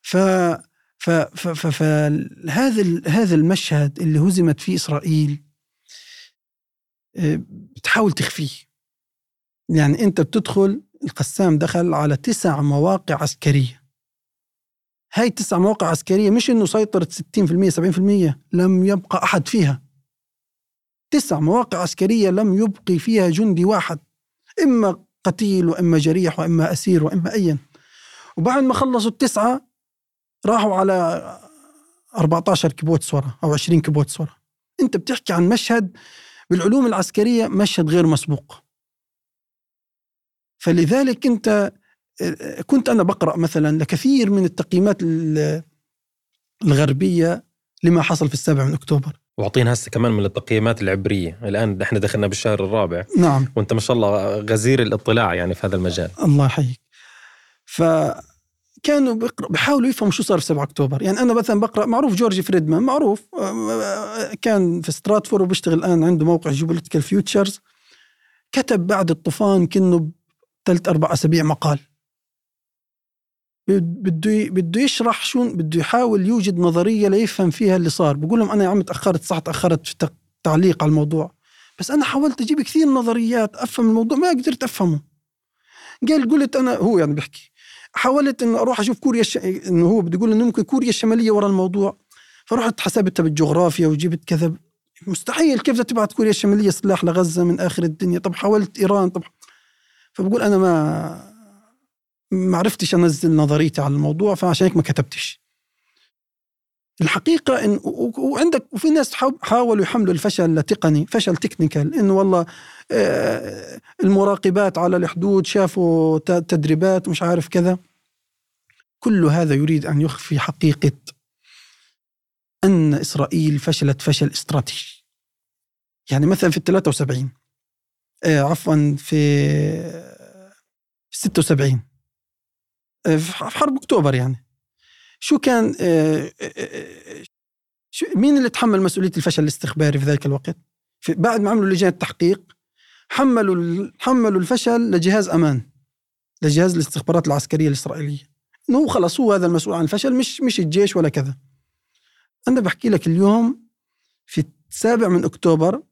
ف فهذا هذا المشهد اللي هزمت فيه إسرائيل آه، بتحاول تخفيه. يعني أنت بتدخل القسام دخل على تسع مواقع عسكرية. هاي تسع مواقع عسكرية مش إنه سيطرت 60% 70% لم يبقى أحد فيها. تسع مواقع عسكرية لم يبقي فيها جندي واحد إما قتيل وإما جريح وإما أسير وإما ايا. وبعد ما خلصوا التسعة راحوا على 14 كيبوتس ورا أو 20 كيبوتس ورا أنت بتحكي عن مشهد بالعلوم العسكرية مشهد غير مسبوق. فلذلك أنت كنت أنا بقرأ مثلا لكثير من التقييمات ال- الغربية لما حصل في السابع من أكتوبر. واعطينا هسه كمان من التقييمات العبرية. الآن إحنا دخلنا بالشهر الرابع. نعم. وأنت ما شاء الله غزير الاطلاع يعني في هذا المجال. الله يحييك. فكانوا بيقرأ بيحاولوا يفهموا شو صار في 7 أكتوبر. يعني أنا مثلا بقرأ معروف جورج فريدمان معروف آه، كان في ستراتفور وبيشتغل الآن عنده موقع Geopolitical Futures كتب بعد الطوفان كأنه ثلاث أربع أسابيع مقال. بده بده يشرح شو بده يحاول يوجد نظرية ليفهم فيها اللي صار. بقول لهم أنا يا عم تأخرت صح تأخرت في تعليق على الموضوع. بس أنا حاولت أجيب كثير نظريات أفهم الموضوع ما قدرت أفهمه. قال قلت أنا هو يعني بيحكي. حاولت إنه أروح أشوف كوريا الش... إنه هو بده يقول إنه ممكن كوريا الشمالية ورا الموضوع. فرحت حسبتها بالجغرافيا وجبت كذا. مستحيل كيف تبعت كوريا الشمالية سلاح لغزة من آخر الدنيا. طب حاولت إيران طب فبقول أنا ما ما عرفتش أنزل نظريتي على الموضوع فعشان هيك ما كتبتش. الحقيقة إن وعندك وفي ناس حاو- حاولوا يحملوا الفشل تقني فشل تكنيكال انه والله آه، المراقبات على الحدود شافوا تدريبات مش عارف كذا. كل هذا يريد أن يخفي حقيقة أن إسرائيل فشلت فشل استراتيجي. يعني مثلا في ال 73 آه، عفوا في 76 آه، في حرب أكتوبر يعني. شو كان آه، آه، آه، شو مين اللي تحمل مسؤولية الفشل الاستخباري في ذلك الوقت؟ في بعد ما عملوا لجان تحقيق حملوا حملوا الفشل لجهاز أمان لجهاز الاستخبارات العسكرية الإسرائيلية. إنه خلص هو هذا المسؤول عن الفشل مش مش الجيش ولا كذا. أنا بحكي لك اليوم في السابع من أكتوبر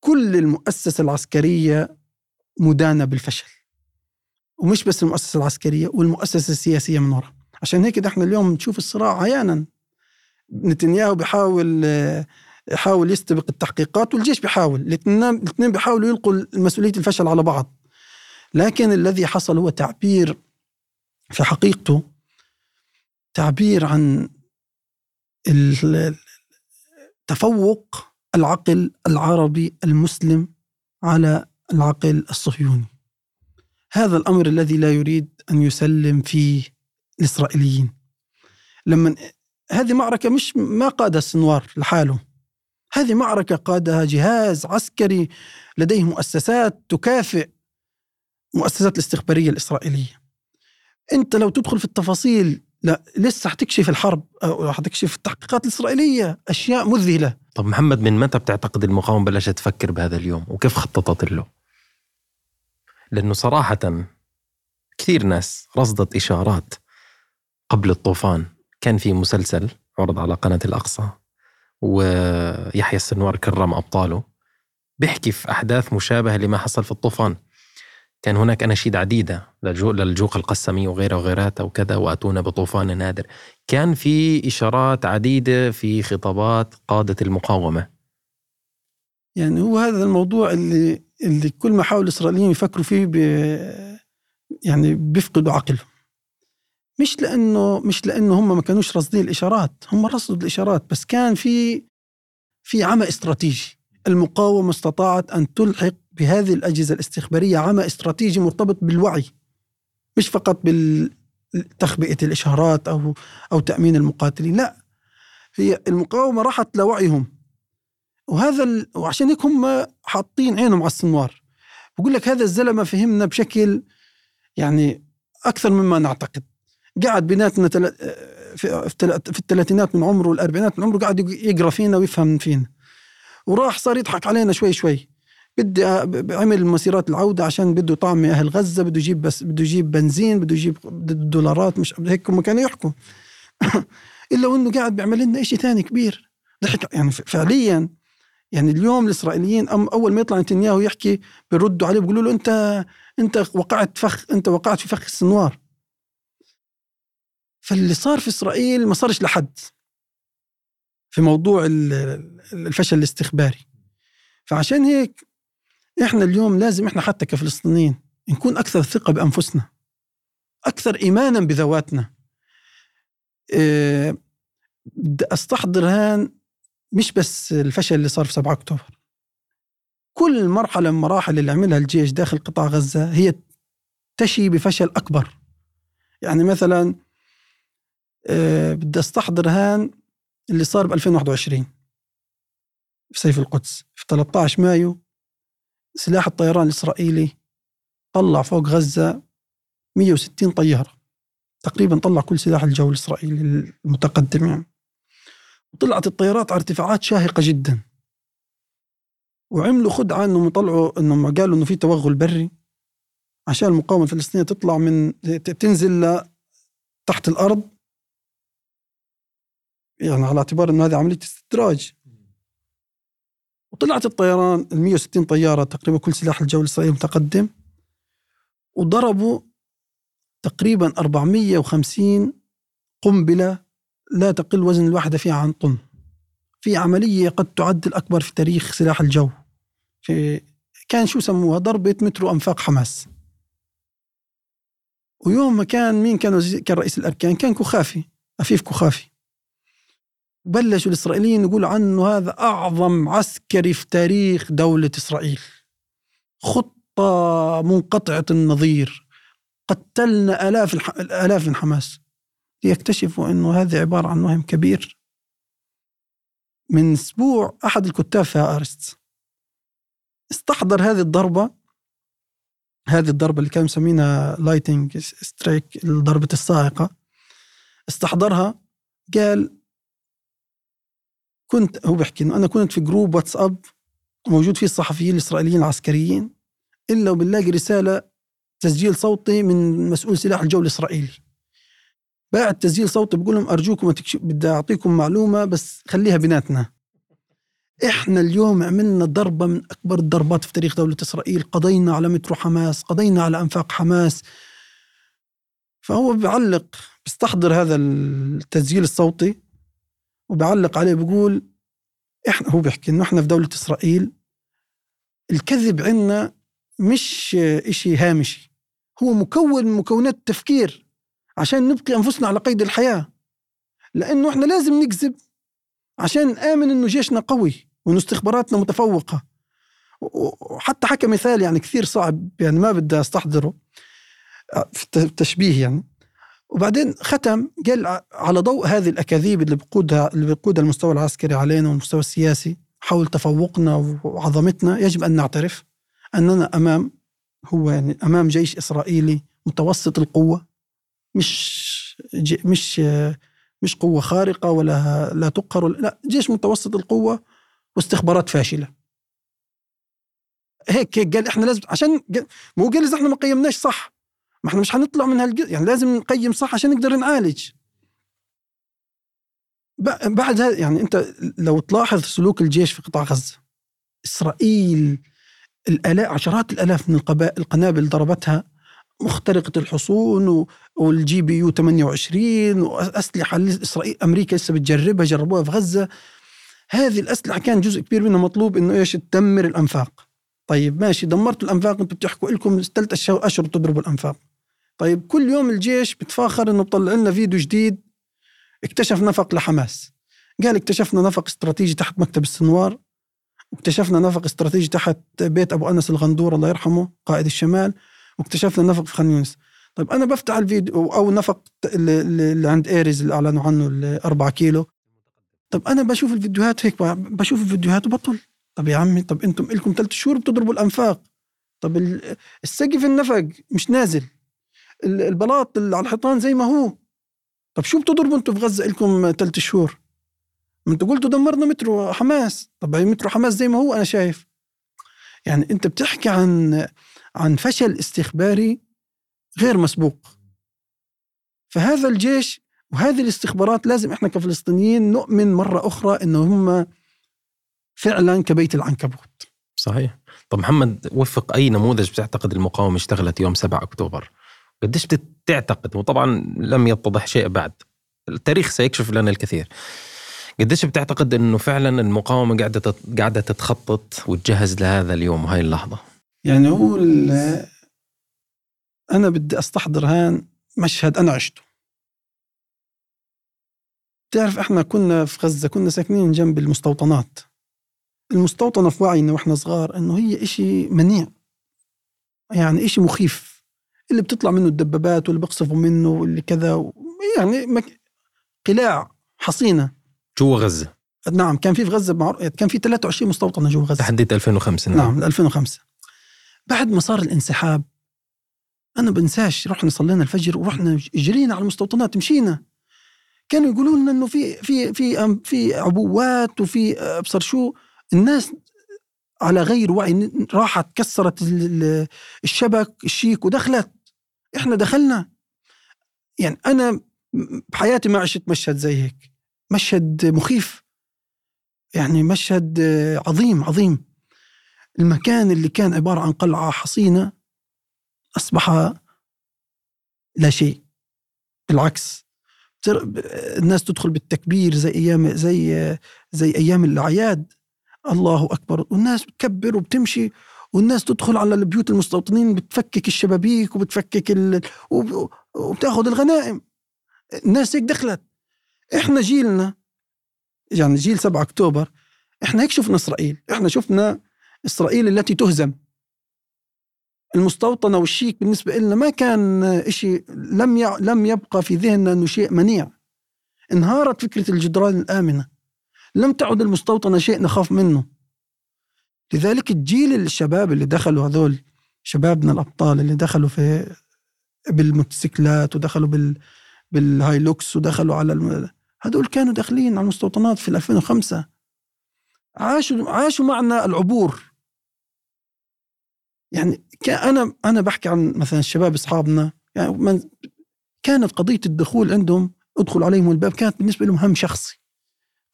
كل المؤسسة العسكرية مدانة بالفشل. ومش بس المؤسسة العسكرية والمؤسسة السياسية من وراء. عشان هيك إحنا اليوم نشوف الصراع عيانا. نتنياهو بيحاول يحاول يستبق التحقيقات والجيش بيحاول. الاثنين بيحاولوا يلقوا مسؤولية الفشل على بعض. لكن الذي حصل هو تعبير في حقيقته تعبير عن تفوق العقل العربي المسلم على العقل الصهيوني. هذا الأمر الذي لا يريد أن يسلم فيه الإسرائيليين. لما هذه معركة مش ما قادها السنوار لحاله هذه معركة قادها جهاز عسكري لديه مؤسسات تكافئ مؤسسات الاستخبارية الإسرائيلية. أنت لو تدخل في التفاصيل لا لسه حتكشف الحرب أو حتكشف التحقيقات الإسرائيلية أشياء مذهلة. طب محمد من متى بتعتقد المقاومة بلشت تفكر بهذا اليوم؟ وكيف خططت له؟ لأنه صراحة كثير ناس رصدت إشارات قبل الطوفان كان في مسلسل عرض على قناة الأقصى ويحيى السنوار كرم أبطاله بيحكي في أحداث مشابهة لما حصل في الطوفان. كان هناك أناشيد عديدة للجوق القسمي وغيره وغيراتها وكذا وأتونا بطوفان نادر. كان في إشارات عديدة في خطابات قادة المقاومة. يعني هو هذا الموضوع اللي اللي كل ما حاول الإسرائيليين يفكروا فيه ب يعني بيفقدوا عقلهم. مش لأنه مش لأنه هم ما كانوش راصدين الإشارات هم رصدوا الإشارات بس كان في في عمى استراتيجي. المقاومة استطاعت أن تلحق بهذه الأجهزة الاستخبارية عمى استراتيجي مرتبط بالوعي مش فقط بالتخبئة الإشارات أو أو تأمين المقاتلين لا. هي المقاومة راحت لوعيهم. وهذا ال... وعشان هيك هم حاطين عينهم على السنوار بقول لك هذا الزلمة فهمنا بشكل يعني أكثر مما نعتقد. قاعد بيناتنا تل... في... في الثلاثينات من عمره والأربعينات من عمره قاعد يقرأ فينا ويفهم فينا. وراح صار يضحك علينا شوي شوي. بدي عمل مسيرات العودة عشان بده طعم أهل غزة بده يجيب بس بده يجيب بنزين بده يجيب دولارات مش هيك هم كانوا يحكوا. إلا وإنه قاعد بيعمل لنا شيء ثاني كبير. ضحك يعني فعليا. يعني اليوم الإسرائيليين أم أول ما يطلع نتنياهو يحكي بيردوا عليه بيقولوا له أنت أنت وقعت فخ أنت وقعت في فخ السنوار. فاللي صار في إسرائيل ما صارش لحد في موضوع الفشل الاستخباري. فعشان هيك إحنا اليوم لازم إحنا حتى كفلسطينيين نكون أكثر ثقة بأنفسنا أكثر إيمانا بذواتنا. بدي أستحضر هان مش بس الفشل اللي صار في 7 أكتوبر. كل مرحلة من المراحل اللي عملها الجيش داخل قطاع غزة هي تشي بفشل أكبر. يعني مثلا إيه بدي أستحضر هان اللي صار ب 2021 في سيف القدس في 13 مايو سلاح الطيران الإسرائيلي طلع فوق غزة 160 طيارة. تقريبا طلع كل سلاح الجو الإسرائيلي المتقدم يعني. وطلعت الطيارات على ارتفاعات شاهقة جدا. وعملوا خدعة انهم طلعوا إنهم قالوا إنه في توغل بري عشان المقاومة الفلسطينية تطلع من تنزل تحت الأرض يعني على اعتبار إنه هذه عملية استدراج. وطلعت الطيران ال 160 طيارة تقريبا كل سلاح الجو الإسرائيلي متقدم. وضربوا تقريبا 450 قنبلة لا تقل وزن الواحدة فيها عن طن. في عملية قد تعد الأكبر في تاريخ سلاح الجو. في كان شو سموها ضربة مترو أنفاق حماس. ويوم ما كان مين كان كان رئيس الأركان؟ كان كخافي أفيف كخافي بلشوا الإسرائيليين يقولوا عنه هذا أعظم عسكري في تاريخ دولة إسرائيل. خطة منقطعة النظير. قتلنا آلاف الح... الآلاف من حماس. ليكتشفوا أنه هذه عبارة عن وهم كبير. من أسبوع أحد الكتاب في أرست. استحضر هذه الضربة. هذه الضربة اللي كانوا مسمينها lightning strike ضربة الصاعقة استحضرها. قال كنت هو بيحكي إنه أنا كنت في جروب واتساب موجود فيه الصحفيين الإسرائيليين العسكريين إلا وبنلاقي رسالة تسجيل صوتي من مسؤول سلاح الجو الإسرائيلي. باعت تسجيل صوتي بقول لهم أرجوكم بدي أعطيكم معلومة بس خليها بيناتنا. إحنا اليوم عملنا ضربة من أكبر الضربات في تاريخ دولة إسرائيل. قضينا على مترو حماس قضينا على أنفاق حماس. فهو بيعلق بيستحضر هذا التسجيل الصوتي. وبيعلق عليه بيقول إحنا هو بيحكي إنه إحنا في دولة إسرائيل الكذب عندنا مش إشي هامشي هو مكون من مكونات التفكير عشان نبقي أنفسنا على قيد الحياة لأنه إحنا لازم نكذب عشان نآمن إنه جيشنا قوي وإنه استخباراتنا متفوقة. وحتى حكى مثال يعني كثير صعب يعني ما بدي أستحضره في التشبيه يعني. وبعدين ختم قال على ضوء هذه الأكاذيب اللي بقودها اللي بقودها المستوى العسكري علينا والمستوى السياسي حول تفوقنا وعظمتنا يجب أن نعترف أننا أمام هو يعني أمام جيش إسرائيلي متوسط القوة مش مش مش قوة خارقة ولا لا تقهر لا جيش متوسط القوة واستخبارات فاشلة. هيك هيك قال إحنا لازم عشان مو قال إذا إحنا ما قيمناش صح. ما إحنا مش حنطلع من هالج يعني لازم نقيم صح عشان نقدر نعالج. بعد هذا يعني أنت لو تلاحظ سلوك الجيش في قطاع غزة إسرائيل الالاف عشرات الألاف من القبائل القنابل ضربتها مخترقة الحصون وال GBU 28 وأسلحة إسرائيل أمريكا لسه بتجربها جربوها في غزة. هذه الأسلحة كان جزء كبير منها مطلوب إنه إيش؟ تدمر الأنفاق. طيب ماشي دمرتوا الأنفاق أنتم بتحكوا لكم ثلاث أشهر تضربوا الأنفاق. طيب كل يوم الجيش بتفاخر إنه بطلع لنا فيديو جديد اكتشف نفق لحماس. قال اكتشفنا نفق استراتيجي تحت مكتب السنوار واكتشفنا نفق استراتيجي تحت بيت أبو أنس الغندور الله يرحمه قائد الشمال واكتشفنا نفق في خان يونس. طيب أنا بفتح الفيديو أو نفق اللي عند إيريز اللي أعلنوا عنه ال 4 كيلو. طب أنا بشوف الفيديوهات هيك بشوف الفيديوهات وبطل. طب يا عمي طب أنتم لكم ثلاث شهور بتضربوا الأنفاق. طب السقف النفق مش نازل. البلاط اللي على الحيطان زي ما هو. طب شو بتضربوا أنتم في غزة لكم ثلاث شهور؟ ما أنتوا قلتوا دمرنا مترو حماس. طب مترو حماس زي ما هو أنا شايف. يعني أنت بتحكي عن عن فشل استخباري غير مسبوق. فهذا الجيش وهذه الاستخبارات لازم إحنا كفلسطينيين نؤمن مرة أخرى إنه هم فعلا كبيت العنكبوت. صحيح. طب محمد وفق أي نموذج بتعتقد المقاومة اشتغلت يوم 7 أكتوبر؟ قديش بتعتقد وطبعا لم يتضح شيء بعد. التاريخ سيكشف لنا الكثير. قديش بتعتقد إنه فعلا المقاومة قاعدة قاعدة تتخطط وتجهز لهذا اليوم وهي اللحظة؟ يعني هو أنا بدي أستحضر هان مشهد أنا عشته. بتعرف إحنا كنا في غزة كنا ساكنين جنب المستوطنات. المستوطنة في وعينا وإحنا صغار إنه هي إشي منيع. يعني إشي مخيف. اللي بتطلع منه الدبابات واللي بيقصفوا منه واللي كذا يعني مك... قلاع حصينة. جوا غزة. نعم كان في في غزة معر... كان في 23 مستوطنة جوا غزة. تحديد 2005 نعم, نعم 2005 بعد ما صار الانسحاب أنا بنساش رحنا صلينا الفجر ورحنا جرينا على المستوطنات مشينا. كانوا يقولوا لنا إنه في في في في عبوات وفي أبصر شو. الناس على غير وعي راحت كسرت الشبك الشيك ودخلت. إحنا دخلنا. يعني أنا بحياتي ما عشت مشهد زي هيك. مشهد مخيف. يعني مشهد عظيم عظيم. المكان اللي كان عبارة عن قلعة حصينة أصبح لا شيء. بالعكس. الناس تدخل بالتكبير زي أيام زي زي أيام الأعياد. الله أكبر. والناس بتكبر وبتمشي والناس تدخل على البيوت المستوطنين بتفكك الشبابيك وبتفكك ال... وبتاخذ الغنائم. الناس هيك دخلت. إحنا جيلنا يعني جيل 7 أكتوبر إحنا هيك شفنا إسرائيل. إحنا شفنا إسرائيل التي تهزم. المستوطنة والشيك بالنسبة لنا ما كان شيء لم ي... لم يبقى في ذهننا إنه شيء منيع. انهارت فكرة الجدران الآمنة. لم تعد المستوطنه شيء نخاف منه. لذلك الجيل الشباب اللي دخلوا هذول شبابنا الأبطال اللي دخلوا في بالموتوسيكلات ودخلوا بال بالهايلوكس ودخلوا على الم... هذول كانوا داخلين على المستوطنات في 2005 عاشوا عاشوا معنا العبور. يعني أنا أنا بحكي عن مثلا الشباب أصحابنا يعني من كانت قضية الدخول عندهم ادخل عليهم الباب كانت بالنسبة لهم هم شخصي.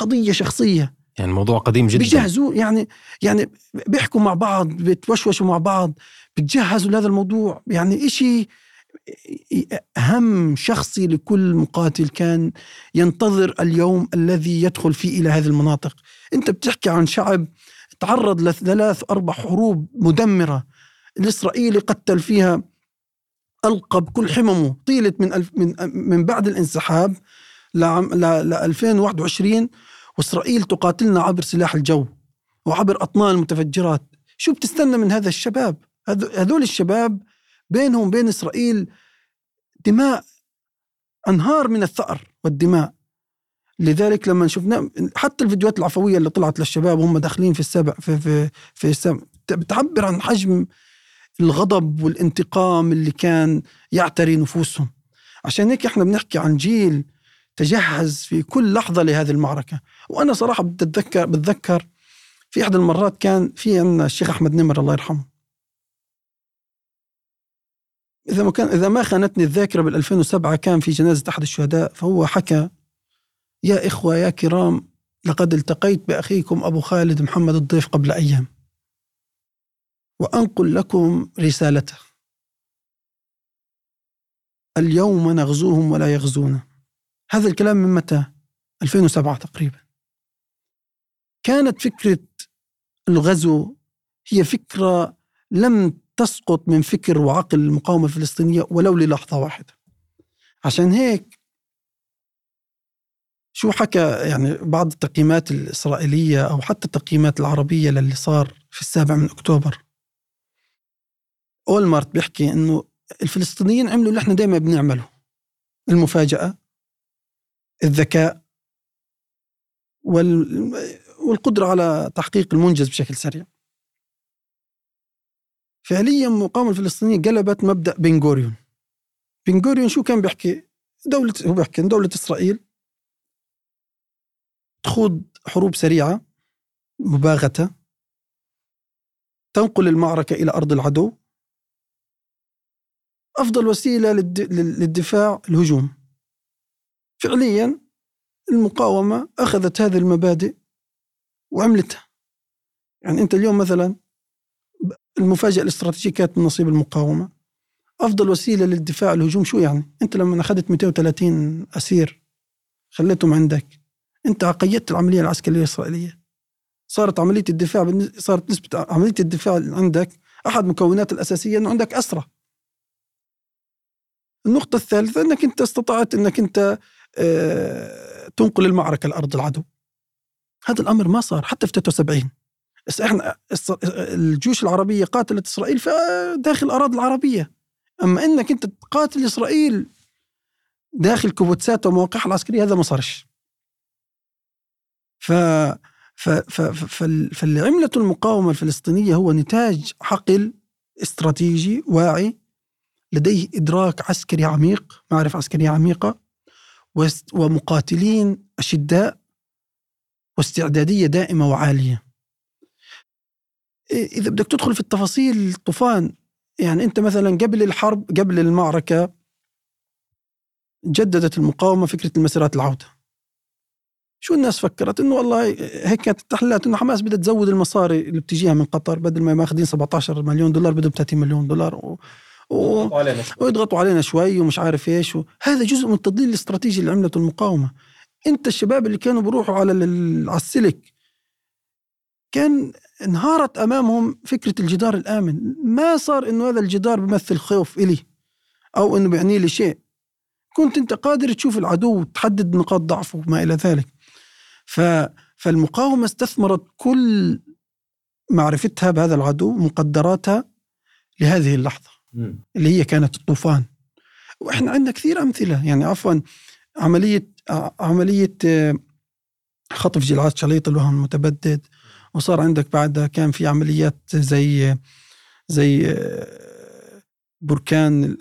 قضية شخصية. يعني الموضوع قديم جدا. بيجهزوا يعني يعني بيحكوا مع بعض بتوشوشوا مع بعض بتجهزوا لهذا الموضوع. يعني إشي هم شخصي لكل مقاتل كان ينتظر اليوم الذي يدخل فيه إلى هذه المناطق. أنت بتحكي عن شعب تعرض لثلاث أربع حروب مدمرة. الإسرائيلي قتل فيها ألقى بكل حممه. طيلة من من من بعد الانسحاب ل 2021 وإسرائيل تقاتلنا عبر سلاح الجو وعبر أطنان المتفجرات شو بتستنى من هذا الشباب. هذول الشباب بينهم وبين إسرائيل دماء أنهار من الثأر والدماء. لذلك لما شفنا حتى الفيديوهات العفوية اللي طلعت للشباب وهم داخلين في السبع في في في السبع بتعبر عن حجم الغضب والانتقام اللي كان يعتري نفوسهم. عشان هيك إحنا بنحكي عن جيل تجهز في كل لحظة لهذه المعركة. وأنا صراحة بتذكر بتذكر في إحدى المرات كان في عندنا الشيخ أحمد نمر الله يرحمه. إذا ما كان إذا ما خانتني الذاكرة بال 2007 كان في جنازة أحد الشهداء فهو حكى يا إخوة يا كرام لقد التقيت بأخيكم أبو خالد محمد الضيف قبل أيام. وأنقل لكم رسالته. اليوم نغزوهم ولا يغزونا. هذا الكلام من متى؟ 2007 تقريبا. كانت فكرة الغزو هي فكرة لم تسقط من فكر وعقل المقاومة الفلسطينية ولو للحظة واحدة. عشان هيك شو حكى يعني بعض التقييمات الإسرائيلية أو حتى التقييمات العربية للي صار في السابع من أكتوبر؟ أولمارت بيحكي إنه الفلسطينيين عملوا اللي إحنا دائما بنعمله المفاجأة. الذكاء والقدرة على تحقيق المنجز بشكل سريع. فعليا المقاومة الفلسطينية قلبت مبدأ بنغوريون بنغوريون شو كان بيحكي؟ دولة هو بيحكي دولة إسرائيل تخوض حروب سريعة مباغتة تنقل المعركة إلى أرض العدو. أفضل وسيلة للدفاع الهجوم. فعليا المقاومة أخذت هذه المبادئ وعملتها. يعني أنت اليوم مثلا المفاجأة الاستراتيجية كانت من نصيب المقاومة. أفضل وسيلة للدفاع الهجوم شو يعني؟ أنت لما أخذت 230 أسير خليتهم عندك. أنت قيدت العملية العسكرية الإسرائيلية. صارت عملية الدفاع صارت نسبة عملية الدفاع عندك أحد مكونات الأساسية أنه عندك أسرى النقطة الثالثة أنك أنت استطعت أنك أنت تنقل المعركة لأرض العدو. هذا الأمر ما صار حتى في 73 إحنا الجيوش العربية قاتلت إسرائيل في داخل الأراضي العربية. أما أنك أنت تقاتل إسرائيل داخل كبوتسات ومواقعها العسكرية هذا ما صارش. ف عملته المقاومة الفلسطينية هو نتاج عقل استراتيجي واعي لديه إدراك عسكري عميق معرفة عسكرية عميقة. ومقاتلين أشداء واستعدادية دائمة وعالية. إذا بدك تدخل في التفاصيل طوفان يعني أنت مثلا قبل الحرب قبل المعركة جددت المقاومة فكرة المسيرات العودة. شو الناس فكرت؟ إنه والله هيك كانت التحليلات إنه حماس بدها تزود المصاري اللي بتجيها من قطر بدل ما ماخذين 17 مليون دولار بدهم 30 مليون دولار و... ويضغطوا علينا شوي. ومش عارف إيش. و... هذا جزء من التضليل الاستراتيجي اللي عملته المقاومة. أنت الشباب اللي كانوا بيروحوا على على السلك كان انهارت أمامهم فكرة الجدار الآمن. ما صار إنه هذا الجدار بيمثل خوف إلي أو إنه بيعني لي شيء. كنت أنت قادر تشوف العدو وتحدد نقاط ضعفه وما إلى ذلك. ف فالمقاومة استثمرت كل معرفتها بهذا العدو مقدراتها لهذه اللحظة. اللي هي كانت الطوفان. وإحنا عندنا كثير أمثلة. يعني عفوا عملية عملية آه، خطف جلعات شليط الوهم المتبدد. وصار عندك بعدها كان في عمليات زي زي آه، بركان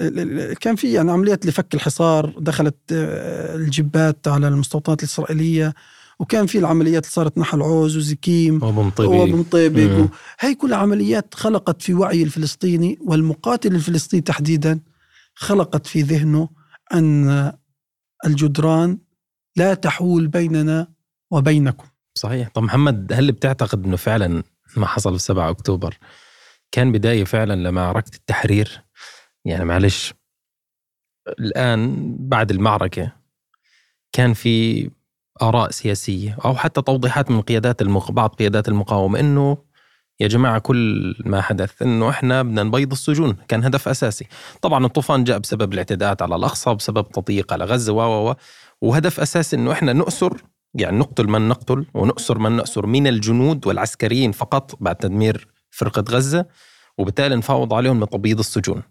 كان في يعني عمليات لفك الحصار. دخلت آه، الجبات على المستوطنات الإسرائيلية. وكان في العمليات اللي صارت نحل عوز وزكيم وبن طيبك هاي كلها عمليات خلقت في وعي الفلسطيني والمقاتل الفلسطيني تحديدا خلقت في ذهنه أن الجدران لا تحول بيننا وبينكم. صحيح. طب محمد هل بتعتقد أنه فعلا ما حصل في 7 أكتوبر كان بداية فعلا لمعركة التحرير؟ يعني معلش الآن بعد المعركة كان في آراء سياسية أو حتى توضيحات من قيادات المق... بعض قيادات المقاومة أنه يا جماعة كل ما حدث أنه إحنا بدنا نبيض السجون كان هدف أساسي. طبعا الطوفان جاء بسبب الاعتداءات على الأقصى بسبب تضييق على غزة و وهدف أساسي أنه إحنا نؤسر يعني نقتل من نقتل ونؤسر من نؤسر من الجنود والعسكريين فقط بعد تدمير فرقة غزة وبالتالي نفاوض عليهم لتبييض السجون.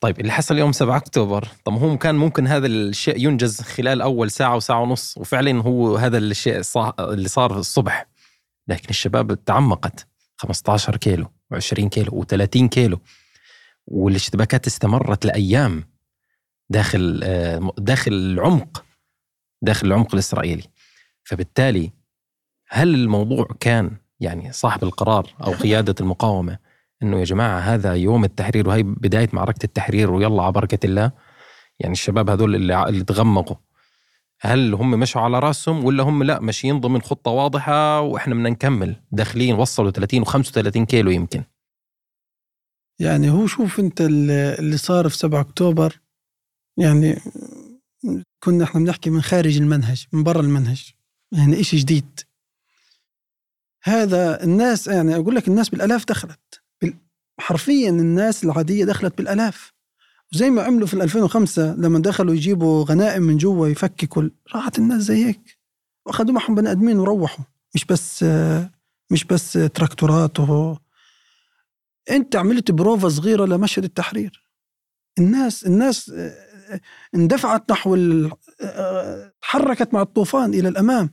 طيب اللي حصل يوم 7 أكتوبر طب هو كان ممكن هذا الشيء ينجز خلال أول ساعة وساعه ونص وفعلا هو هذا الشيء اللي صار الصبح. لكن الشباب تعمقت 15 كيلو و20 كيلو و30 كيلو. والاشتباكات استمرت لأيام داخل آه، داخل العمق داخل العمق الإسرائيلي. فبالتالي هل الموضوع كان يعني صاحب القرار أو قيادة المقاومة إنه يا جماعة هذا يوم التحرير وهي بداية معركة التحرير ويلا على بركة الله. يعني الشباب هذول اللي اللي تغمقوا. هل هم مشوا على رأسهم ولا هم لا؟ ماشيين ضمن خطة واضحة وإحنا بدنا نكمل. داخلين وصلوا 30 و35 كيلو يمكن. يعني هو شوف أنت اللي صار في 7 أكتوبر يعني كنا إحنا بنحكي من خارج المنهج من برا المنهج. يعني إشي جديد. هذا الناس يعني أقول لك الناس بالآلاف دخلت. حرفيا الناس العادية دخلت بالألاف. زي ما عملوا في 2005 لما دخلوا يجيبوا غنائم من جوا يفككوا راحت الناس زي هيك. وأخذوا معهم بني آدمين وروحوا. مش بس مش بس تراكتورات و... أنت عملت بروفا صغيرة لمشهد التحرير. الناس الناس اندفعت نحو. تحركت مع الطوفان إلى الأمام.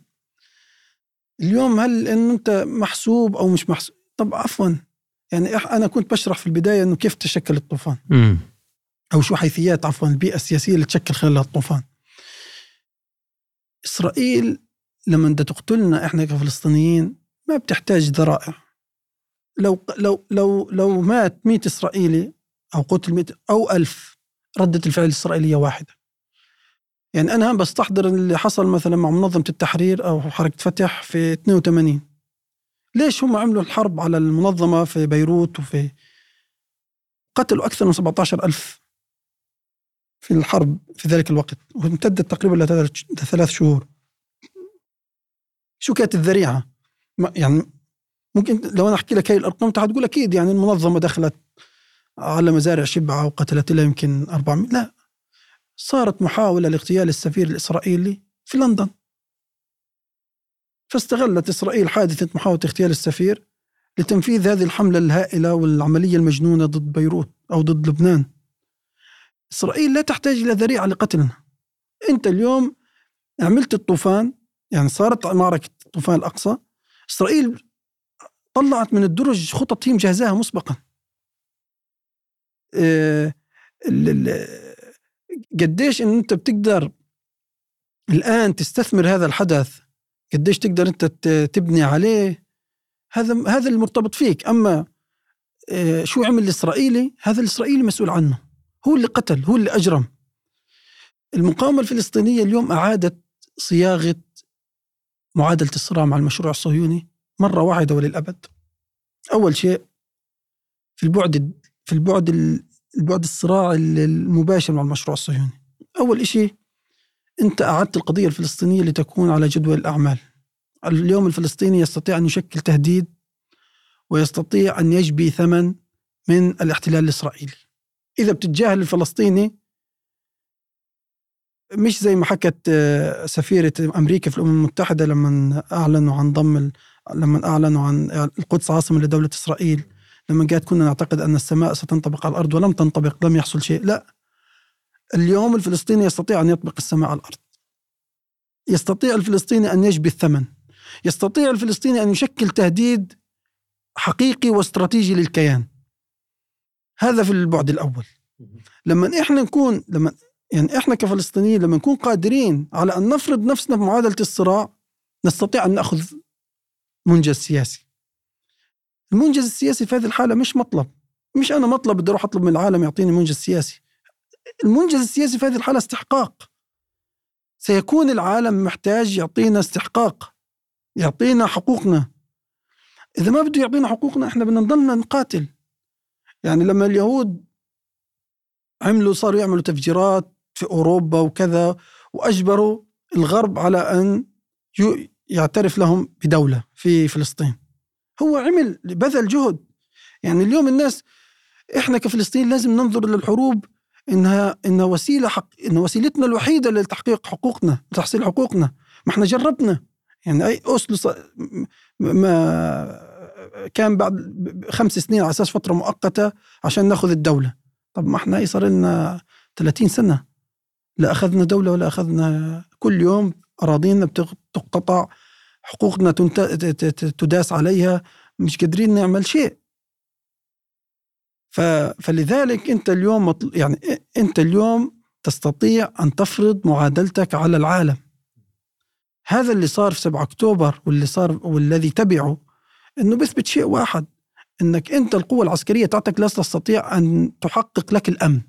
اليوم هل إن أنت محسوب أو مش محسوب؟ طب عفوا. يعني أنا كنت بشرح في البداية إنه كيف تشكل الطوفان. م. أو شو حيثيات عفوا البيئة السياسية اللي تشكل خلالها الطوفان. إسرائيل لما بدها تقتلنا إحنا كفلسطينيين ما بتحتاج ذرائع. لو لو لو لو مات 100 إسرائيلي أو قتل 100 أو ألف ردة الفعل الإسرائيلية واحدة. يعني أنا بستحضر اللي حصل مثلا مع منظمة التحرير أو حركة فتح في 82 ليش هم عملوا الحرب على المنظمة في بيروت وفي قتلوا أكثر من 17 ألف في الحرب في ذلك الوقت وامتدت تقريبا لثلاث شهور. شو كانت الذريعة؟ يعني ممكن لو أنا أحكي لك هاي الأرقام تقول أكيد يعني المنظمة دخلت على مزارع شبعة وقتلت لها يمكن 400 لا صارت محاولة لاغتيال السفير الإسرائيلي في لندن. فاستغلت إسرائيل حادثة محاولة اغتيال السفير لتنفيذ هذه الحملة الهائلة والعملية المجنونة ضد بيروت أو ضد لبنان. إسرائيل لا تحتاج إلى ذريعة لقتلنا. أنت اليوم عملت الطوفان يعني صارت معركة طوفان الأقصى. إسرائيل طلعت من الدرج خطط هي مجهزاها مسبقا. آه، قديش إن أنت بتقدر الآن تستثمر هذا الحدث قديش تقدر أنت تبني عليه هذا هذا المرتبط فيك. أما آه، شو عمل الإسرائيلي هذا الإسرائيلي مسؤول عنه. هو اللي قتل هو اللي أجرم. المقاومة الفلسطينية اليوم أعادت صياغة معادلة الصراع مع المشروع الصهيوني مرة واحدة وللأبد. أول شيء في البعد في البعد البعد الصراع المباشر مع المشروع الصهيوني. أول شيء أنت أعدت القضية الفلسطينية لتكون على جدول الأعمال اليوم الفلسطيني يستطيع أن يشكل تهديد ويستطيع أن يجبي ثمن من الاحتلال الإسرائيلي. إذا بتتجاهل الفلسطيني مش زي ما حكت آه، سفيرة أمريكا في الأمم المتحدة لما أعلنوا عن ضم لما أعلنوا عن القدس عاصمة لدولة إسرائيل لما قالت كنا نعتقد أن السماء ستنطبق على الأرض ولم تنطبق لم يحصل شيء. لا اليوم الفلسطيني يستطيع أن يطبق السماء على الأرض. يستطيع الفلسطيني أن يجبي الثمن. يستطيع الفلسطيني أن يشكل تهديد حقيقي واستراتيجي للكيان. هذا في البعد الأول. لما إحنا نكون لما يعني إحنا كفلسطينيين لما نكون قادرين على أن نفرض نفسنا في معادلة الصراع نستطيع أن نأخذ منجز سياسي. المنجز السياسي في هذه الحالة مش مطلب. مش أنا مطلب بدي أروح أطلب من العالم يعطيني منجز سياسي. المنجز السياسي في هذه الحالة استحقاق. سيكون العالم محتاج يعطينا استحقاق يعطينا حقوقنا. إذا ما بده يعطينا حقوقنا إحنا بدنا نضلنا نقاتل. يعني لما اليهود عملوا صاروا يعملوا تفجيرات في أوروبا وكذا وأجبروا الغرب على أن يعترف لهم بدولة في فلسطين. هو عمل بذل جهد. يعني اليوم الناس إحنا كفلسطين لازم ننظر للحروب انها انها وسيلة حق إن وسيلتنا الوحيدة لتحقيق حقوقنا لتحصيل حقوقنا. ما إحنا جربنا. يعني أي اوسلو ما كان بعد خمس سنين على أساس فترة مؤقتة عشان نأخذ الدولة. طب ما إحنا صار لنا 30 سنة. لا أخذنا دولة ولا أخذنا كل يوم أراضينا بتقتطع حقوقنا تداس عليها مش قادرين نعمل شيء. فلذلك انت اليوم يعني انت اليوم تستطيع أن تفرض معادلتك على العالم. هذا اللي صار في 7 أكتوبر واللي صار والذي تبعه إنه بيثبت شيء واحد إنك أنت القوة العسكرية تاعتك لا تستطيع أن تحقق لك الأمن.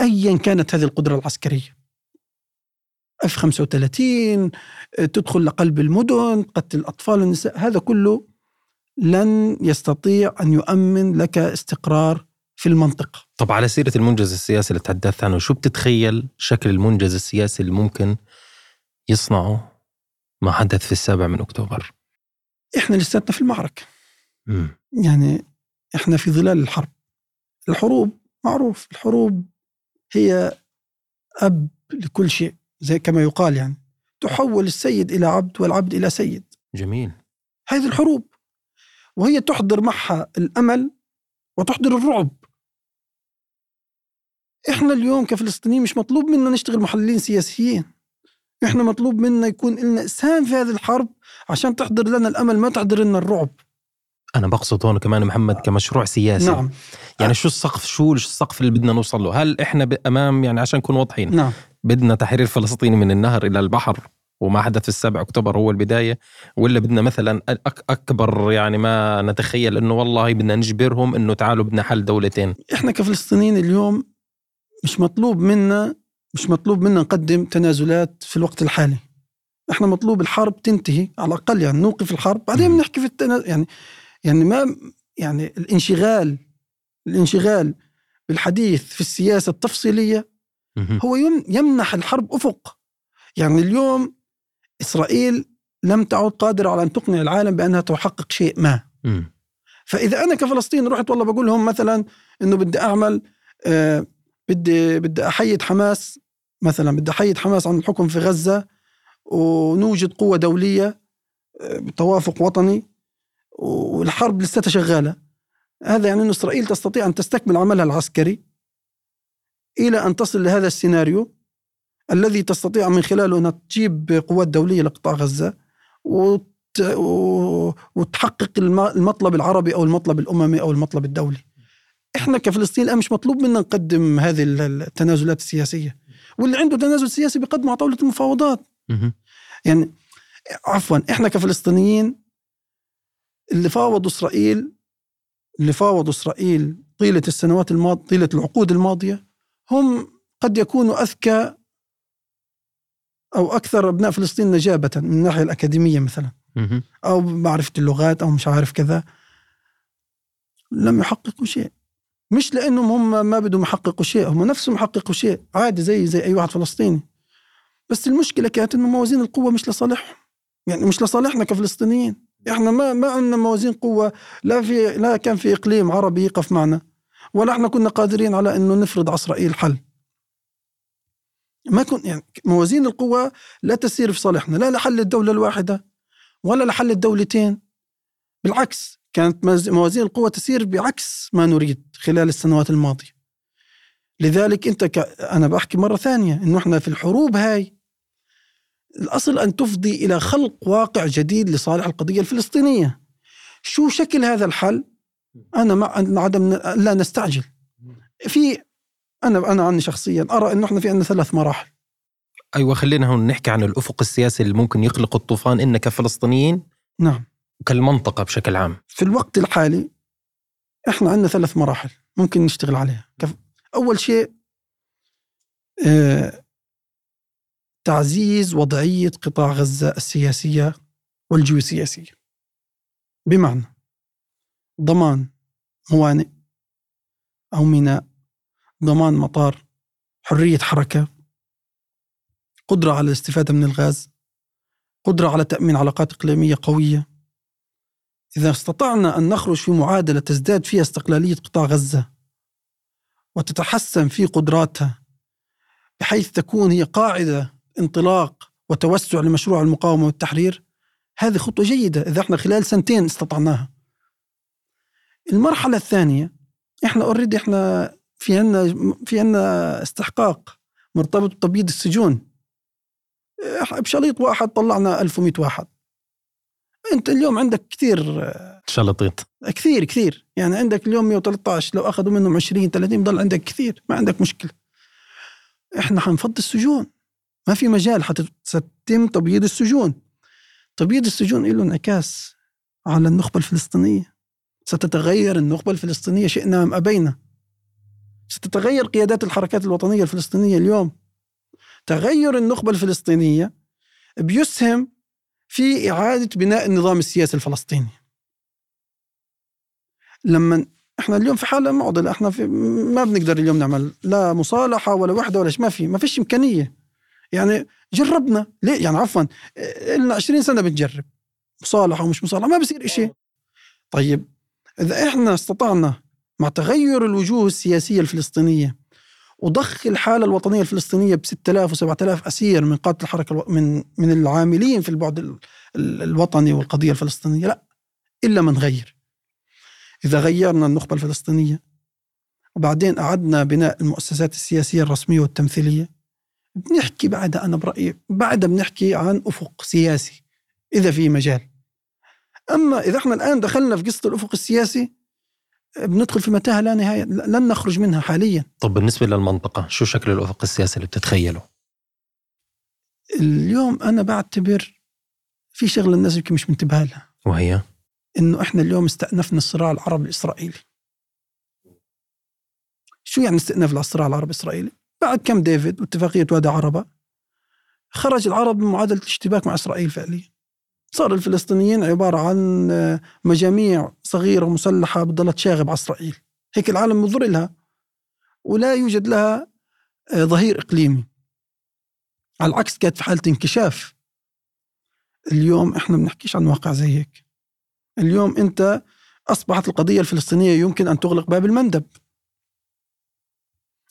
ايا كانت هذه القدرة العسكرية. اف 35 تدخل لقلب المدن تقتل الأطفال والنساء هذا كله لن يستطيع أن يؤمن لك استقرار في المنطقة. طب على سيرة المنجز السياسي اللي تحدثت عنه شو بتتخيل شكل المنجز السياسي اللي ممكن يصنعه ما حدث في السابع من أكتوبر؟ إحنا لساتنا في المعركة. م. يعني إحنا في ظلال الحرب. الحروب معروف الحروب هي أب لكل شيء زي كما يقال يعني. تحول السيد إلى عبد والعبد إلى سيد. جميل. هذه الحروب وهي تحضر معها الأمل وتحضر الرعب. إحنا اليوم كفلسطينيين مش مطلوب منا نشتغل محللين سياسيين. إحنا مطلوب منا يكون لنا اسهام في هذه الحرب عشان تحضر لنا الأمل ما تحضر لنا الرعب. أنا بقصد هون كمان محمد كمشروع سياسي. نعم. يعني شو السقف شو السقف اللي بدنا نوصل له؟ هل إحنا امام يعني عشان نكون واضحين؟ نعم. بدنا تحرير فلسطين من النهر إلى البحر؟ وما حدث في السابع أكتوبر هو البداية ولا بدنا مثلا أكبر يعني ما نتخيل إنه والله بدنا نجبرهم إنه تعالوا بدنا حل دولتين. إحنا كفلسطينيين اليوم مش مطلوب منا مش مطلوب منا نقدم تنازلات في الوقت الحالي. إحنا مطلوب الحرب تنتهي على الأقل يعني نوقف الحرب بعدين بنحكي في التنازل يعني يعني ما يعني الانشغال الانشغال بالحديث في السياسة التفصيلية هو يمنح الحرب أفق. يعني اليوم إسرائيل لم تعد قادرة على أن تقنع العالم بأنها تحقق شيء ما. فإذا أنا كفلسطين رحت والله بقول لهم مثلا إنه بدي أعمل آه بدي بدي أحيد حماس مثلا بدي أحيد حماس عن الحكم في غزة ونوجد قوة دولية آه بتوافق وطني والحرب لساتها شغالة. هذا يعني أن إسرائيل تستطيع أن تستكمل عملها العسكري إلى أن تصل لهذا السيناريو. الذي تستطيع من خلاله أنها تجيب قوات دولية لقطاع غزة وت... وتحقق المطلب العربي أو المطلب الأممي أو المطلب الدولي. إحنا كفلسطين الآن مش مطلوب منا نقدم هذه التنازلات السياسية. واللي عنده تنازل سياسي بيقدمه على طاولة المفاوضات. يعني عفوا إحنا كفلسطينيين اللي فاوضوا إسرائيل اللي فاوضوا إسرائيل طيلة السنوات الماضيه طيلة العقود الماضية هم قد يكونوا أذكى أو أكثر أبناء فلسطين نجابة من الناحية الأكاديمية مثلا. أو معرفة اللغات أو مش عارف كذا. لم يحققوا شيء. مش لأنهم هم ما بدهم يحققوا شيء هم نفسهم يحققوا شيء. عادي زي زي أي واحد فلسطيني. بس المشكلة كانت إنه موازين القوة مش لصالحهم يعني مش لصالحنا كفلسطينيين. إحنا ما ما عندنا موازين قوة. لا في لا كان في إقليم عربي يقف معنا. ولا إحنا كنا قادرين على إنه نفرض على اسرائيل حل. ما كن يعني موازين القوى لا تسير في صالحنا لا لحل الدولة الواحدة ولا لحل الدولتين. بالعكس كانت موازين القوى تسير بعكس ما نريد خلال السنوات الماضية. لذلك أنت ك... أنا بحكي مرة ثانية أنه إحنا في الحروب هاي الأصل أن تفضي إلى خلق واقع جديد لصالح القضية الفلسطينية. شو شكل هذا الحل؟ أنا مع عدم لا نستعجل. في أنا أنا عني شخصيا. أرى أنه إحنا في عندنا ثلاث مراحل. أيوة خلينا هون نحكي عن الأفق السياسي اللي ممكن يخلق الطوفان. إن كفلسطينيين نعم. كالمنطقة بشكل عام. في الوقت الحالي إحنا عندنا ثلاث مراحل ممكن نشتغل عليها. كف... أول شيء آه، تعزيز وضعية قطاع غزة السياسية والجيوسياسية. بمعنى ضمان موانئ أو ميناء ضمان مطار حرية حركة قدرة على الاستفادة من الغاز قدرة على تأمين علاقات إقليمية قوية. إذا استطعنا أن نخرج في معادلة تزداد فيها استقلالية قطاع غزة وتتحسن في قدراتها بحيث تكون هي قاعدة انطلاق وتوسع لمشروع المقاومة والتحرير هذه خطوة جيدة إذا إحنا خلال سنتين استطعناها. المرحلة الثانية إحنا اوريدي إحنا في عنا في عنا استحقاق مرتبط بتبييض السجون. بشليط واحد طلعنا 1100 واحد. انت اليوم عندك كثير شلطيط. كثير كثير. يعني عندك اليوم 113 لو أخذوا منهم 20 30 بضل عندك كثير. ما عندك مشكلة. إحنا حنفضي السجون. ما في مجال حتتم تبييض السجون. تبييض السجون له انعكاس على النخبة الفلسطينية. ستتغير النخبة الفلسطينية شئنا أم أبينا. ستتغير قيادات الحركات الوطنية الفلسطينية اليوم. تغير النخبة الفلسطينية بيسهم في إعادة بناء النظام السياسي الفلسطيني. لما إحنا اليوم في حالة معضلة إحنا في ما بنقدر اليوم نعمل لا مصالحة ولا وحدة ولا ما في ما فيش إمكانية. يعني جربنا. ليه؟ يعني عفوا لنا 20 سنة بنجرب مصالحة ومش مصالحة ما بصير إشي. طيب إذا إحنا استطعنا مع تغير الوجوه السياسية الفلسطينية وضخ الحالة الوطنية الفلسطينية ب 6000 و 7000 أسير من قادة الحركة. من من العاملين في البعد الوطني والقضية الفلسطينية لا إلا من غير إذا غيرنا النخبة الفلسطينية وبعدين أعدنا بناء المؤسسات السياسية الرسمية والتمثيلية بنحكي بعدها أنا برأيي بعدها بنحكي عن أفق سياسي إذا في مجال أما إذا إحنا الآن دخلنا في قصة الأفق السياسي بندخل في متاهة لا نهاية لن نخرج منها حاليا. طب بالنسبة للمنطقة شو شكل الأفق السياسي اللي بتتخيله؟ اليوم أنا بعتبر في شغلة الناس يمكن مش منتبهة لها. وهي؟ إنه إحنا اليوم استأنفنا الصراع العربي الإسرائيلي. شو يعني استئناف الصراع العربي الإسرائيلي؟ بعد كم ديفيد واتفاقية وادي عربة خرج العرب من معادلة الاشتباك مع إسرائيل فعليا. صار الفلسطينيين عبارة عن آه، مجاميع صغيرة مسلحة بتضلها تشاغب على إسرائيل. هيك العالم مضر لها ولا يوجد لها آه، ظهير إقليمي. على العكس كانت في حالة انكشاف. اليوم إحنا بنحكيش عن واقع زي هيك. اليوم أنت أصبحت القضية الفلسطينية يمكن أن تغلق باب المندب.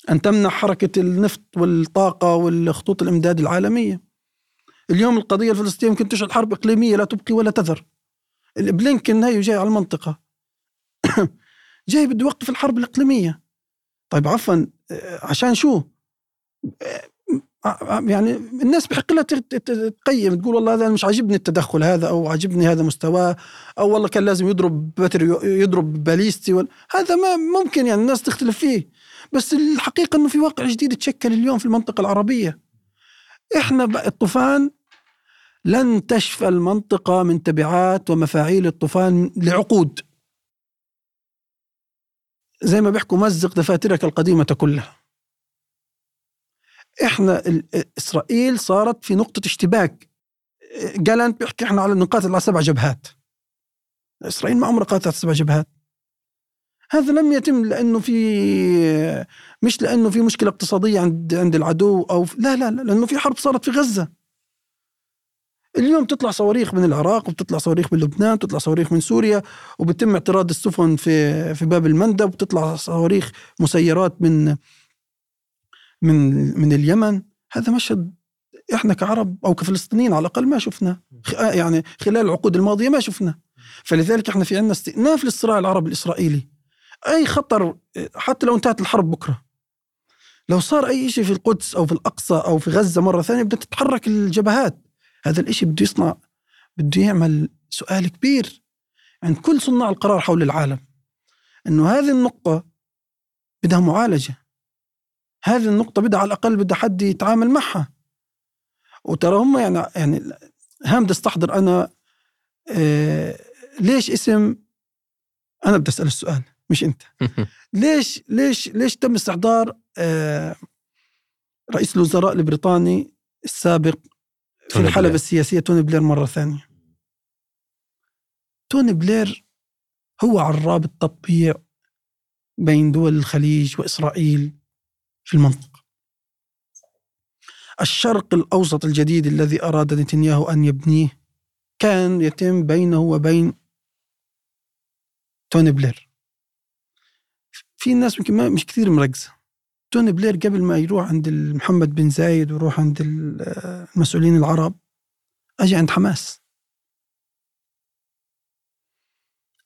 أن تمنع حركة النفط والطاقة والخطوط الإمداد العالمية. اليوم القضية الفلسطينية ممكن تشعل حرب إقليمية لا تبقي ولا تذر. بلينكن هي جاي على المنطقة. جاي بده يوقف الحرب الإقليمية. طيب عفوا عشان شو؟ يعني الناس بحق لها تقيم تقول والله هذا مش عاجبني التدخل هذا أو عاجبني هذا مستواه أو والله كان لازم يضرب بتر يضرب باليستي هذا ما ممكن يعني الناس تختلف فيه. بس الحقيقة إنه في واقع جديد تشكل اليوم في المنطقة العربية. إحنا الطوفان لن تشفى المنطقة من تبعات ومفاعيل الطوفان لعقود. زي ما بيحكوا مزق دفاترك القديمة كلها. إحنا إسرائيل صارت في نقطة اشتباك. جالنت بيحكي إحنا على نقاط على سبع جبهات. إسرائيل ما عمرها قاتلت سبع جبهات. هذا لم يتم لأنه في مش لأنه في مشكلة اقتصادية عند عند العدو أو لا لا لا لأنه في حرب صارت في غزة. اليوم تطلع صواريخ من العراق وبتطلع صواريخ من لبنان تطلع صواريخ من سوريا وبتم اعتراض السفن في في باب المندب وتطلع صواريخ مسيرات من من من اليمن. هذا مشهد إحنا كعرب أو كفلسطينيين على الأقل ما شفنا يعني خلال العقود الماضية ما شفنا فلذلك إحنا في عندنا استئناف للصراع العربي الإسرائيلي. أي خطر حتى لو انتهت الحرب بكرة. لو صار أي شيء في القدس أو في الأقصى أو في غزة مرة ثانية بدها تتحرك الجبهات. هذا الإشي بده يصنع بده يعمل سؤال كبير عند كل صناع القرار حول العالم إنه هذه النقطة بدها معالجة هذه النقطة بدها على الأقل بدها حد يتعامل معها. وترى هم يعني يعني هام بدي أستحضر أنا آه ليش اسم أنا بدي أسأل السؤال مش أنت. ليش ليش ليش تم استحضار آه رئيس الوزراء البريطاني السابق في الحلبة. السياسية توني بلير مرة ثانية. توني بلير هو عراب التطبيع بين دول الخليج وإسرائيل في المنطقة. الشرق الأوسط الجديد الذي أراد نتنياهو أن يبنيه كان يتم بينه وبين توني بلير. في ناس يمكن ما- مش كثير مركزة. توني بلير قبل ما يروح عند محمد بن زايد ويروح عند ال- المسؤولين العرب أجى عند حماس.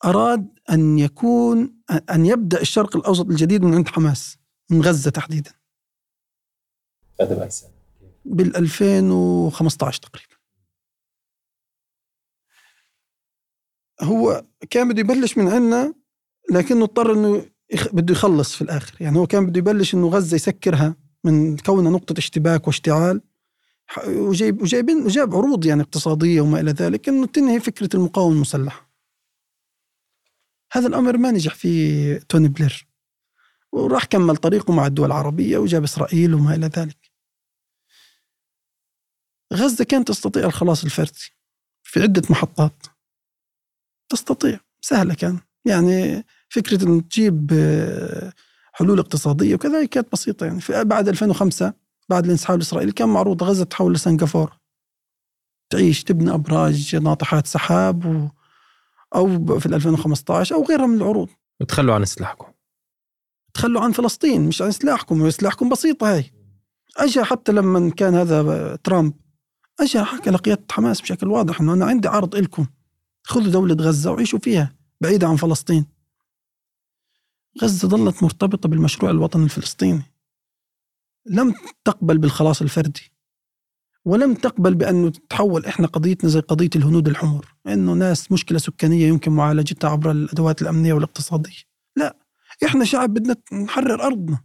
أراد أن يكون أن يبدأ الشرق الأوسط الجديد من عند حماس من غزة تحديدا. بال 2015 تقريبا. هو كان بده يبلش من عندنا لكنه اضطر إنه. بده يخلص في الآخر. يعني هو كان بده يبلش إنه غزة يسكرها من كونها نقطة اشتباك واشتعال. وجايب وجايبين وجاب عروض يعني اقتصادية وما إلى ذلك إنه تنهي فكرة المقاومة المسلحة. هذا الأمر ما نجح فيه توني بلير. وراح كمل طريقه مع الدول العربية وجاب إسرائيل وما إلى ذلك. غزة كانت تستطيع الخلاص الفردي في عدة محطات. تستطيع. سهلة كان. يعني فكرة أن تجيب آه، حلول اقتصادية وكذا كانت بسيطة. يعني في بعد 2005 بعد الانسحاب الإسرائيلي كان معروض غزة تحول لسنغافورة تعيش تبني أبراج ناطحات سحاب و أو ب- في 2015 أو غيرها من العروض. وتخلوا عن سلاحكم تخلوا عن فلسطين مش عن سلاحكم سلاحكم بسيطة هاي أجا حتى لما كان هذا ترامب أجا حكى لقيادة حماس بشكل واضح أنه أنا عندي عرض إلكم. خذوا دولة غزة وعيشوا فيها بعيدة عن فلسطين. غزة ظلت مرتبطة بالمشروع الوطني الفلسطيني. لم تقبل بالخلاص الفردي ولم تقبل بأنه تتحول إحنا قضيتنا زي قضية الهنود الحمر إنه ناس مشكلة سكانية يمكن معالجتها عبر الأدوات الأمنية والاقتصادية. لا إحنا شعب بدنا نحرر أرضنا.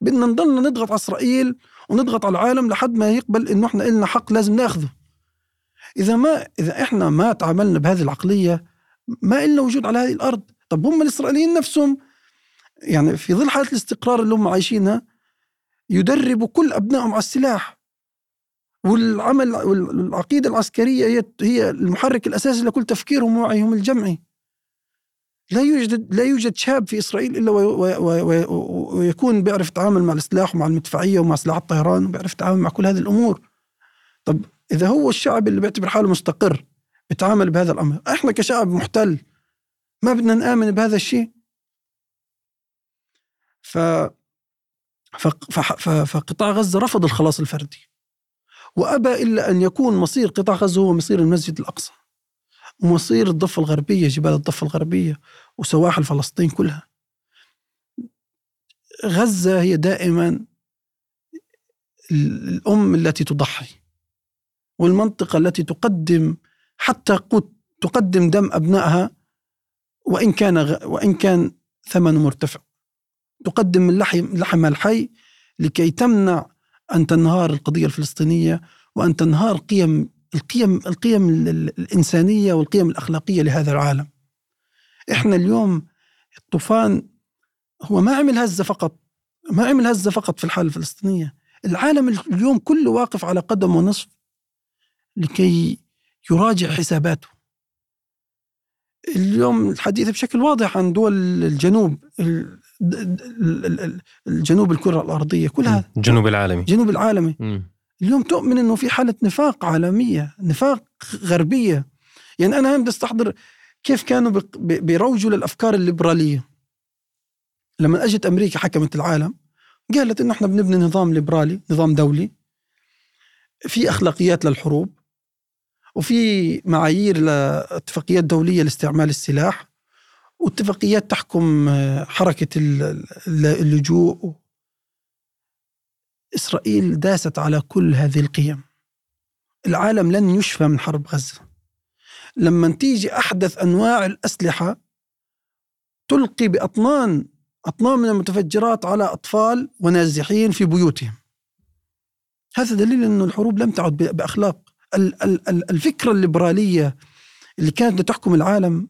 بدنا نضلنا نضغط على إسرائيل ونضغط على العالم لحد ما يقبل إنه إحنا إلنا حق لازم ناخذه. إذا ما إذا إحنا ما تعاملنا بهذه العقلية ما إلنا وجود على هذه الأرض. طب هم الإسرائيليين نفسهم يعني في ظل حالة الاستقرار اللي هم عايشينها يدربوا كل أبنائهم على السلاح والعمل والعقيدة العسكرية هي هي المحرك الأساسي لكل تفكيرهم ووعيهم الجمعي لا يوجد لا يوجد شاب في وي- وي- ويكون بيعرف يتعامل مع السلاح ومع المدفعية ومع سلاح الطيران وبيعرف يتعامل مع كل هذه الأمور. طب إذا هو الشعب اللي بيعتبر حاله مستقر بيتعامل بهذا الأمر، إحنا كشعب محتل ما بدنا نآمن بهذا الشيء. ف فقطاع غزة رفض الخلاص الفردي. وأبى إلا أن يكون مصير قطاع غزة هو مصير المسجد الأقصى. ومصير الضفة الغربية جبال الضفة الغربية وسواحل فلسطين كلها غزة هي دائما الأم التي تضحي والمنطقة التي تقدم حتى قوت تقدم دم أبنائها وإن كان. وإن كان ثمنه مرتفع تقدم من لحم لحم الحي لكي تمنع أن تنهار القضية الفلسطينية وأن تنهار قيم القيم القيم ال- ال- الإنسانية والقيم الأخلاقية لهذا العالم. إحنا اليوم الطوفان هو ما عمل هزة فقط ما عمل هزة فقط في الحالة الفلسطينية. العالم اليوم كله واقف على قدم ونصف لكي يراجع حساباته. اليوم الحديث بشكل واضح عن دول الجنوب ال- ال- ال- ال- الجنوب الكرة الأرضية كلها الجنوب العالمي الجنوب العالمي مم. اليوم تؤمن إنه في حالة نفاق عالمية، نفاق غربية. يعني أنا بدي استحضر كيف كانوا بيروجوا للأفكار الليبرالية. لما أجت أمريكا حكمت العالم قالت إنه إحنا بنبني نظام ليبرالي، نظام دولي في أخلاقيات للحروب وفي معايير لاتفاقيات دولية لاستعمال السلاح واتفاقيات تحكم آه، ال- اللجوء. إسرائيل داست على كل هذه القيم. العالم لن يشفى من حرب غزة. لما تيجي أحدث أنواع الأسلحة تلقي بأطنان أطنان من المتفجرات على أطفال ونازحين في بيوتهم. هذا دليل أن الحروب لم تعد بأخلاق. ال- ال- ال- الفكرة الليبرالية اللي كانت تحكم العالم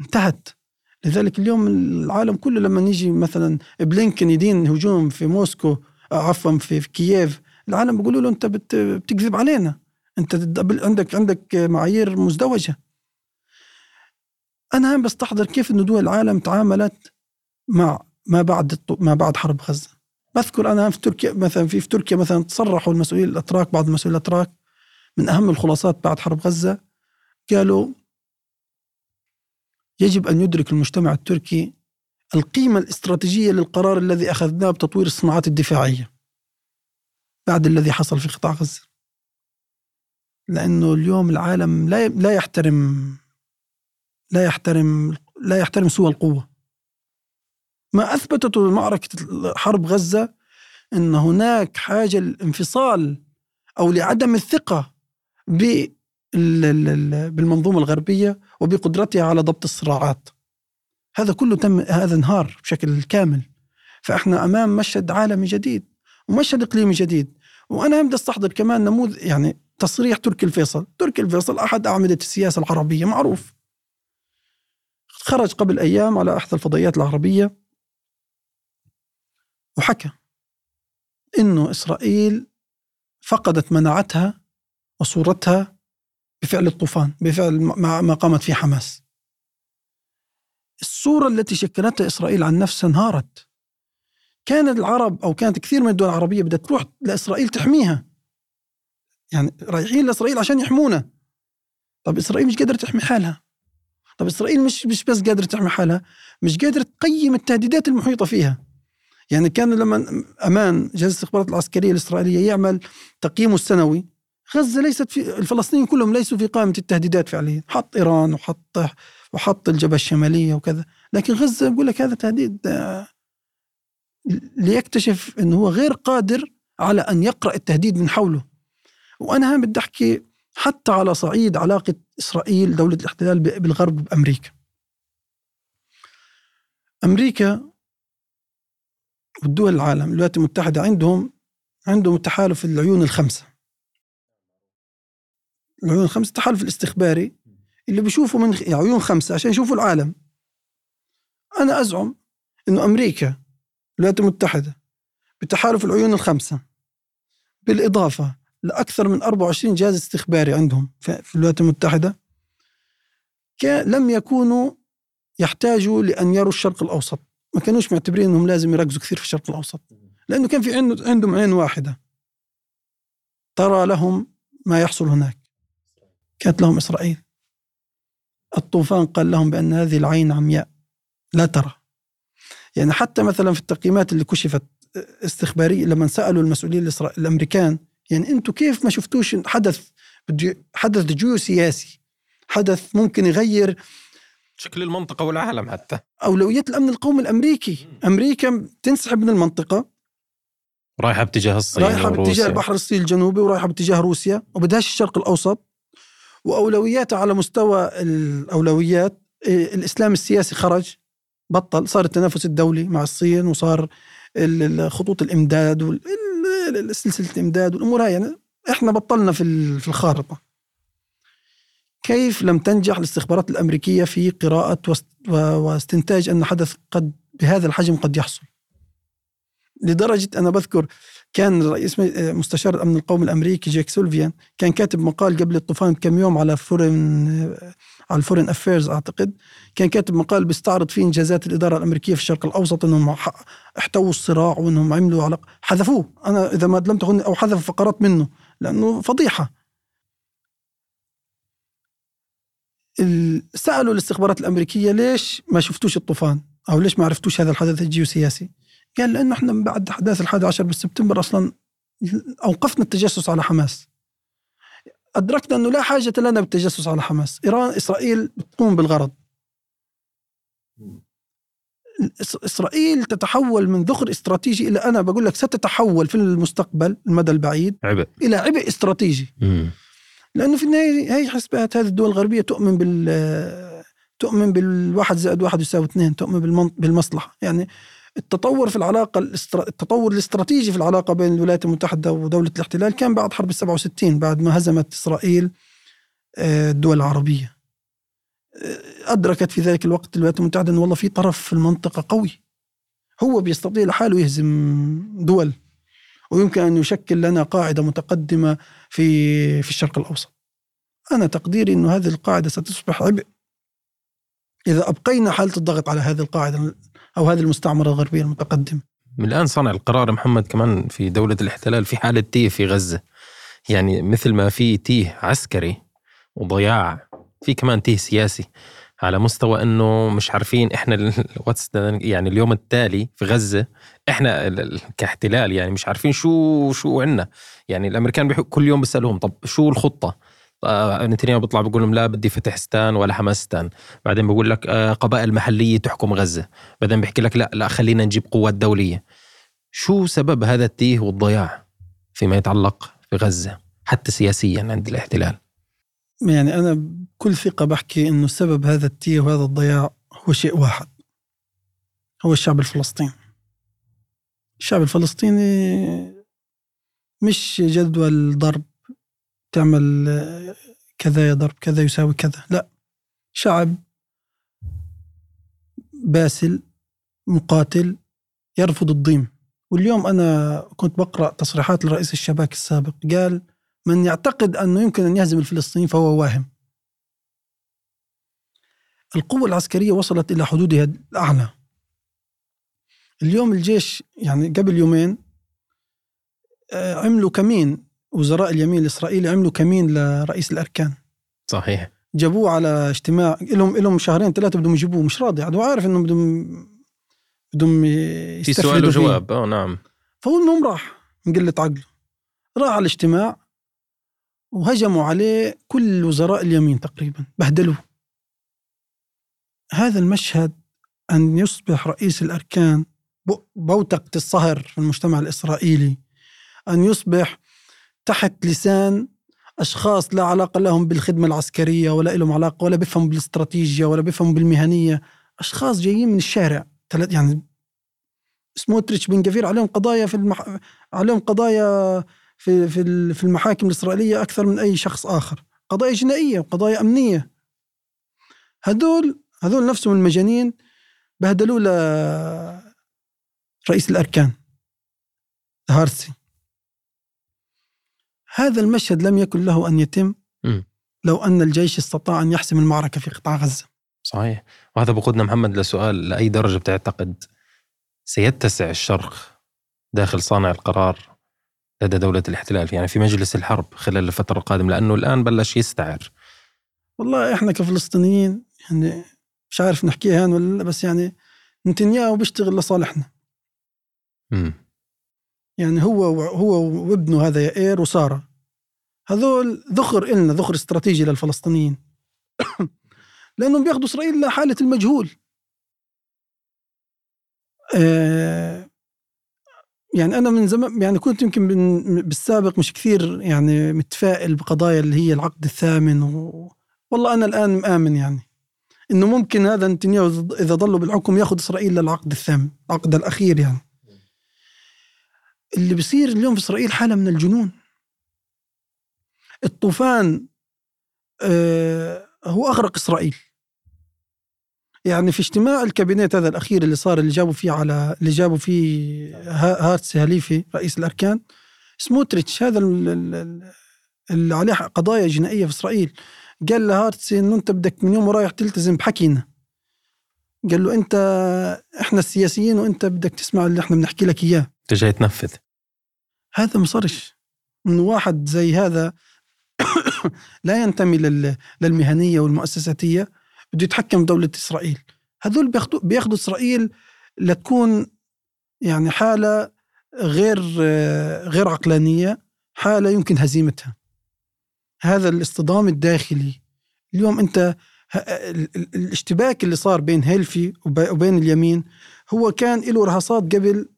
انتهت. لذلك اليوم العالم كله لما يجي مثلا بلينكن يدين هجوم في موسكو عفوا في, في كييف العالم بيقولوا له أنت بتكذب علينا. أنت عندك عندك معايير مزدوجة. أنا بستحضر كيف إنه دول العالم تعاملت مع ما بعد ما بعد حرب غزة. بذكر أنا في تركيا مثلا في, في تركيا مثلا تصرحوا المسؤولين الأتراك بعض المسؤولين الأتراك من أهم الخلاصات بعد حرب غزة. قالوا يجب أن يدرك المجتمع التركي القيمة الاستراتيجية للقرار الذي أخذناه بتطوير الصناعات الدفاعية بعد الذي حصل في قطاع غزة. لأنه اليوم العالم لا لا يحترم لا يحترم لا يحترم سوى القوة. ما أثبتته معركة حرب غزة إن هناك حاجة للانفصال أو لعدم الثقة بالمنظومة الغربية وبقدرتها على ضبط الصراعات. هذا كله تم هذا انهار بشكل كامل. فإحنا أمام مشهد عالمي جديد ومشهد إقليمي جديد. وأنا بدي أستحضر كمان نموذج يعني تصريح تركي الفيصل. تركي الفيصل أحد أعمدة السياسة العربية معروف. خرج قبل أيام على احدى الفضائيات العربية. وحكى إنه إسرائيل فقدت مناعتها وصورتها بفعل الطوفان بفعل ما قامت فيه حماس. الصورة التي شكلتها إسرائيل عن نفسها انهارت. كان العرب أو كانت كثير من الدول العربية بدها تروح لإسرائيل تحميها. يعني رايحين لإسرائيل عشان يحمونا. طب إسرائيل مش قادرة تحمي حالها. طب إسرائيل مش مش بس قادرة تحمي حالها مش قادرة تقيم التهديدات المحيطة فيها. يعني كان لما أمان جهاز الاستخبارات العسكرية الإسرائيلية يعمل تقييمه السنوي غزة ليست في الفلسطينيين كلهم ليسوا في قائمة التهديدات فعليا. حط إيران وحط وحط الجبهة الشمالية وكذا. لكن غزة يقول لك هذا تهديد آه، ليكتشف أنه هو غير قادر على أن يقرأ التهديد من حوله. وأنا بدي أحكي حتى على صعيد علاقة إسرائيل دولة الاحتلال بالغرب بأمريكا. أمريكا والدول العالم الولايات المتحدة عندهم عندهم التحالف العيون الخمسة. العيون الخمسة التحالف الاستخباري اللي بيشوفوا من يعني عيون خمسة عشان يشوفوا العالم. أنا أزعم أنه أمريكا الولايات المتحدة بتحالف العيون الخمسة. بالإضافة لأكثر من 24 جهاز استخباري عندهم في الولايات المتحدة لم يكونوا يحتاجوا لأن يروا الشرق الأوسط. ما كانوش معتبرين أنهم لازم يركزوا كثير في الشرق الأوسط. لأنه كان في عندهم عين واحدة. ترى لهم ما يحصل هناك. كانت لهم إسرائيل الطوفان قال لهم بأن هذه العين عمياء لا ترى. يعني حتى مثلا في التقييمات اللي كشفت استخبارية لما سألوا المسؤولين الأمريكان يعني أنتم كيف ما شفتوش حدث حدث جيوسياسي حدث ممكن يغير شكل المنطقة والعالم حتى. أولويات الأمن القومي الأمريكي. أمريكا تنسحب من المنطقة. رايحة باتجاه الصين رايحة باتجاه البحر الصيني الجنوبي ورايحة باتجاه روسيا وبدهاش الشرق الأوسط. واولوياته على مستوى الأولويات إيه، الإسلام السياسي خرج بطل صار التنافس الدولي مع الصين وصار خطوط الإمداد وسلسله الإمداد والأمور هاي. يعني إحنا بطلنا في في الخارطة. كيف لم تنجح الاستخبارات الأمريكية في قراءة واستنتاج أن حدث قد بهذا الحجم قد يحصل؟ لدرجة أنا بذكر كان رئيس مستشار الأمن القومي الأمريكي جيك سوليفان كان كاتب مقال قبل الطوفان بكم يوم على Foreign على ال Foreign Affairs أعتقد. كان كاتب مقال بيستعرض فيه إنجازات الإدارة الأمريكية في الشرق الأوسط إنهم احتووا الصراع وإنهم عملوا علاقه حذفوه. أنا إذا ما لم تكن أو حذف فقرات منه لأنه فضيحة. سألوا الاستخبارات الأمريكية ليش ما شفتوش الطوفان؟ أو ليش ما عرفتوش هذا الحدث الجيوسياسي؟ قال لأنه إحنا من بعد أحداث الحادي عشر بسبتمبر أصلا أوقفنا التجسس على حماس. أدركنا إنه لا حاجة لنا بالتجسس على حماس. إيران إسرائيل بتقوم بالغرض. إسرائيل تتحول من ذخر استراتيجي إلى أنا بقول لك ستتحول في المستقبل المدى البعيد عبء. إلى عبء استراتيجي. مم. لأنه في النهاية هي حسبات هذه الدول الغربية تؤمن بال تؤمن بالواحد زائد واحد يساوي اثنين تؤمن بالمصلحة. يعني التطور في العلاقة التطور الاستراتيجي في العلاقة بين الولايات المتحدة ودولة الاحتلال كان بعد حرب 67 بعد ما هزمت إسرائيل آه، الدول العربية. أدركت في ذلك الوقت الولايات المتحدة أن والله في طرف في المنطقة قوي. هو بيستطيع لحاله يهزم دول. ويمكن أن يشكل لنا قاعدة متقدمة في في الشرق الأوسط. أنا تقديري أن هذه القاعدة ستصبح عبء. إذا أبقينا حالة الضغط على هذه القاعدة أو هذه المستعمرة الغربية المتقدمة. من الآن صنع القرار محمد كمان في دولة الاحتلال في حالة تيه في غزة. يعني مثل ما في تيه عسكري وضياع في كمان تيه سياسي. على مستوى إنه مش عارفين إحنا يعني اليوم التالي في غزة إحنا كاحتلال يعني مش عارفين شو شو عندنا. يعني الأمريكان كل يوم بيسالوهم طب شو الخطة؟ نتنياهو بيطلع بيقول لهم لا بدي فتحستان ولا حماستان بعدين بيقول لك آه، قبائل محلية تحكم غزة. بعدين بيحكي لك لا لا خلينا نجيب قوات دولية. شو سبب هذا التيه والضياع فيما يتعلق بغزة حتى سياسيا عند الاحتلال؟ يعني أنا بكل ثقة بحكي إنه سبب هذا التيه وهذا الضياع هو شيء واحد. هو الشعب الفلسطيني. الشعب الفلسطيني مش جدول ضرب تعمل كذا يضرب كذا يساوي كذا. لا شعب باسل مقاتل يرفض الضيم. واليوم أنا كنت بقرأ تصريحات لرئيس الشباك السابق قال من يعتقد أنه يمكن أن يهزم الفلسطينيين فهو واهم. القوة العسكرية وصلت إلى حدودها الأعلى. اليوم الجيش يعني قبل يومين آه، عملوا كمين؟ وزراء اليمين الإسرائيلي عملوا كمين لرئيس الأركان؟ صحيح. جابوه على اجتماع لهم لهم شهرين ثلاثة بدهم يجيبوه مش راضي. عاد عارف انه بدهم بدهم في سؤال وجواب. آه نعم. فهو المهم راح من قله عقله. راح على الاجتماع وهجموا عليه كل وزراء اليمين تقريبا بهدلوه. هذا المشهد أن يصبح رئيس الأركان بوتقة الصهر في المجتمع الإسرائيلي أن يصبح تحت لسان أشخاص لا علاقة لهم بالخدمة العسكرية ولا لهم علاقة ولا بيفهموا بالاستراتيجية ولا بيفهموا بالمهنية. أشخاص جايين من الشارع. يعني سموتريتش بن جفير عليهم قضايا في المح... عليهم قضايا في في في المحاكم الإسرائيلية أكثر من أي شخص آخر. قضايا جنائية وقضايا أمنية. هذول هذول نفسهم المجانين بهدلوا ل رئيس الأركان هارسي. هذا المشهد لم يكن له أن يتم لو أن الجيش استطاع أن يحسم المعركة في قطاع غزة. صحيح. وهذا بقودنا محمد لسؤال لأي درجة بتعتقد سيتسع الشرق داخل صانع القرار لدى دولة الاحتلال؟ يعني في مجلس الحرب خلال الفترة القادمة لأنه الآن بلش يستعر. والله إحنا كفلسطينيين يعني مش عارف نحكيها هان ولا بس يعني نتنياهو بيشتغل لصالحنا. امم يعني هو هو وابنه هذا يائير وسارة. هذول ذخر إلنا ذخر استراتيجي للفلسطينيين. لأنهم بياخذوا إسرائيل لحالة المجهول. آه يعني أنا من زمان يعني كنت يمكن بالسابق مش كثير يعني متفائل بقضايا اللي هي العقد الثامن و... والله أنا الآن مآمن يعني. إنه ممكن هذا نتنياهو إذا ضلوا بالحكم ياخذ إسرائيل للعقد الثامن العقد الأخير يعني. اللي بيصير اليوم في إسرائيل حالة من الجنون. الطوفان آه هو أغرق إسرائيل. يعني في اجتماع الكابينت هذا الأخير اللي صار اللي جابوا فيه على اللي جابوا فيه هرتسي هليفي رئيس الأركان سموتريتش هذا اللي عليه قضايا جنائية في إسرائيل قال لهرتسي إنه أنت بدك من يوم ورايح تلتزم بحكينا. قال له أنت إحنا السياسيين وأنت بدك تسمع اللي إحنا بنحكي لك إياه. أنت جاي تنفذ. هذا ما صارش من واحد زي هذا لا ينتمي للمهنية والمؤسساتية. بده يتحكم دولة إسرائيل. هذول بياخدوا بياخدوا إسرائيل لتكون يعني حالة غير غير عقلانية حالة يمكن هزيمتها. هذا الاصطدام الداخلي. اليوم أنت الاشتباك اللي صار بين هيلفي وبين اليمين هو كان له رهصات قبل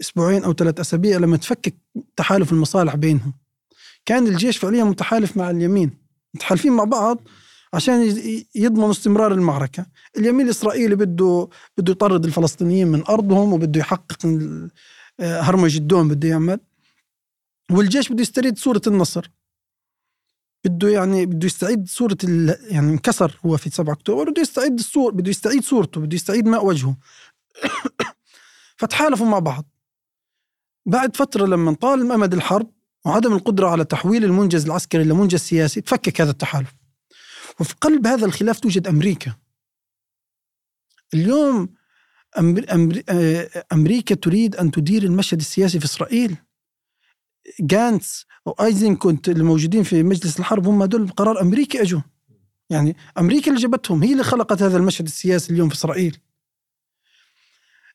أسبوعين أو ثلاث أسابيع لما تفكك تحالف المصالح بينهم. كان الجيش فعليا متحالف مع اليمين. متحالفين مع بعض عشان يضمنوا استمرار المعركة. اليمين الإسرائيلي بده بده يطرد الفلسطينيين من أرضهم وبده يحقق هرمج الدوم بده يعمل. والجيش بده يستريد صورة النصر. بده يعني بده يستعيد صورة. يعني انكسر هو في 7 أكتوبر بده يستعيد الصور بده يستعيد صورته بده يستعيد ماء وجهه فتحالفوا مع بعض. بعد فترة لما طال أمد الحرب وعدم القدرة على تحويل المنجز العسكري إلى منجز سياسي تفكك هذا التحالف. وفي قلب هذا الخلاف توجد أمريكا. اليوم أمريكا تريد أن تدير المشهد السياسي في إسرائيل. جانتس وأيزنكوت اللي موجودين في مجلس الحرب هم دول بقرار أمريكي اجوا يعني أمريكا اللي جابتهم هي اللي خلقت هذا المشهد السياسي اليوم في إسرائيل.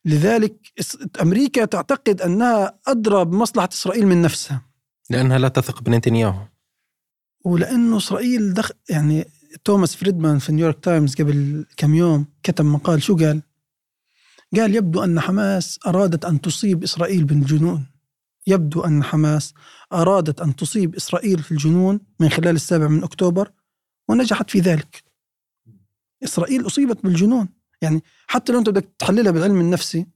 لذلك أمريكا تعتقد أنها ادرى بمصلحه إسرائيل من نفسها. لأنها لا تثق بنتنياهو. ولأنه إسرائيل دخ يعني توماس فريدمان في نيويورك تايمز قبل كم يوم كتب مقال شو قال؟ قال يبدو أن حماس أرادت أن تصيب إسرائيل بالجنون. يبدو أن حماس أرادت أن تصيب إسرائيل في الجنون من خلال السابع من أكتوبر ونجحت في ذلك. إسرائيل أصيبت بالجنون. يعني حتى لو أنت بدك تحللها بالعلم النفسي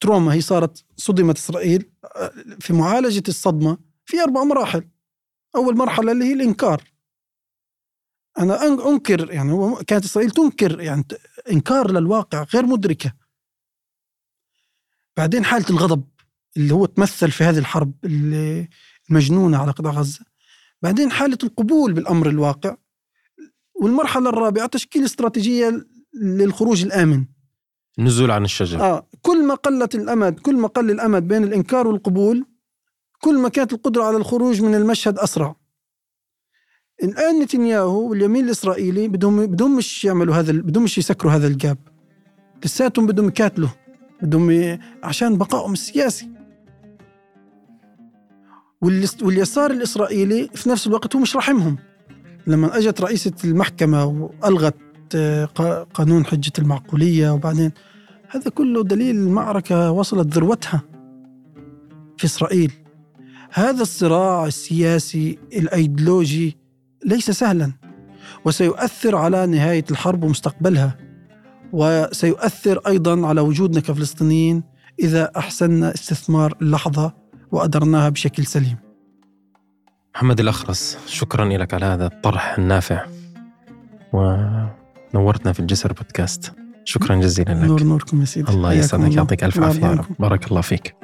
تروما هي صارت صدمت إسرائيل في معالجة الصدمة في أربع مراحل. أول مرحلة اللي هي الإنكار. أنا أنكر يعني كانت إسرائيل تنكر يعني إنكار للواقع غير مدركة. بعدين حالة الغضب اللي هو تمثل في هذه الحرب المجنونة على قطاع غزة. بعدين حالة القبول بالأمر الواقع. والمرحلة الرابعة تشكيل استراتيجية للخروج الآمن. النزول عن الشجرة آه كل ما قلت الأمد كل ما قل الأمد بين الإنكار والقبول كل ما كانت القدرة على الخروج من المشهد أسرع. الآن نتنياهو واليمين الإسرائيلي بدهم بدهم مش يعملوا هذا بدهم مش يسكروا هذا الجاب. لساتهم بدهم يكاتلوا بدهم عشان بقائهم السياسي. واليسار الإسرائيلي في نفس الوقت هو مش رحمهم. لما أجت رئيسة المحكمة وألغت قانون حجة المعقولية وبعدين هذا كله دليل المعركة وصلت ذروتها في إسرائيل. هذا الصراع السياسي الأيديولوجي ليس سهلا وسيؤثر على نهاية الحرب ومستقبلها وسيؤثر أيضا على وجودنا كفلسطينيين إذا أحسننا استثمار اللحظة وأدرناها بشكل سليم. محمد الأخرس شكرا لك على هذا الطرح النافع ونورتنا في الجسر بودكاست. شكرا جزيلا لك. نور نوركم يا سيدي. الله يسعدك يعطيك ألف عافية بارك الله فيك.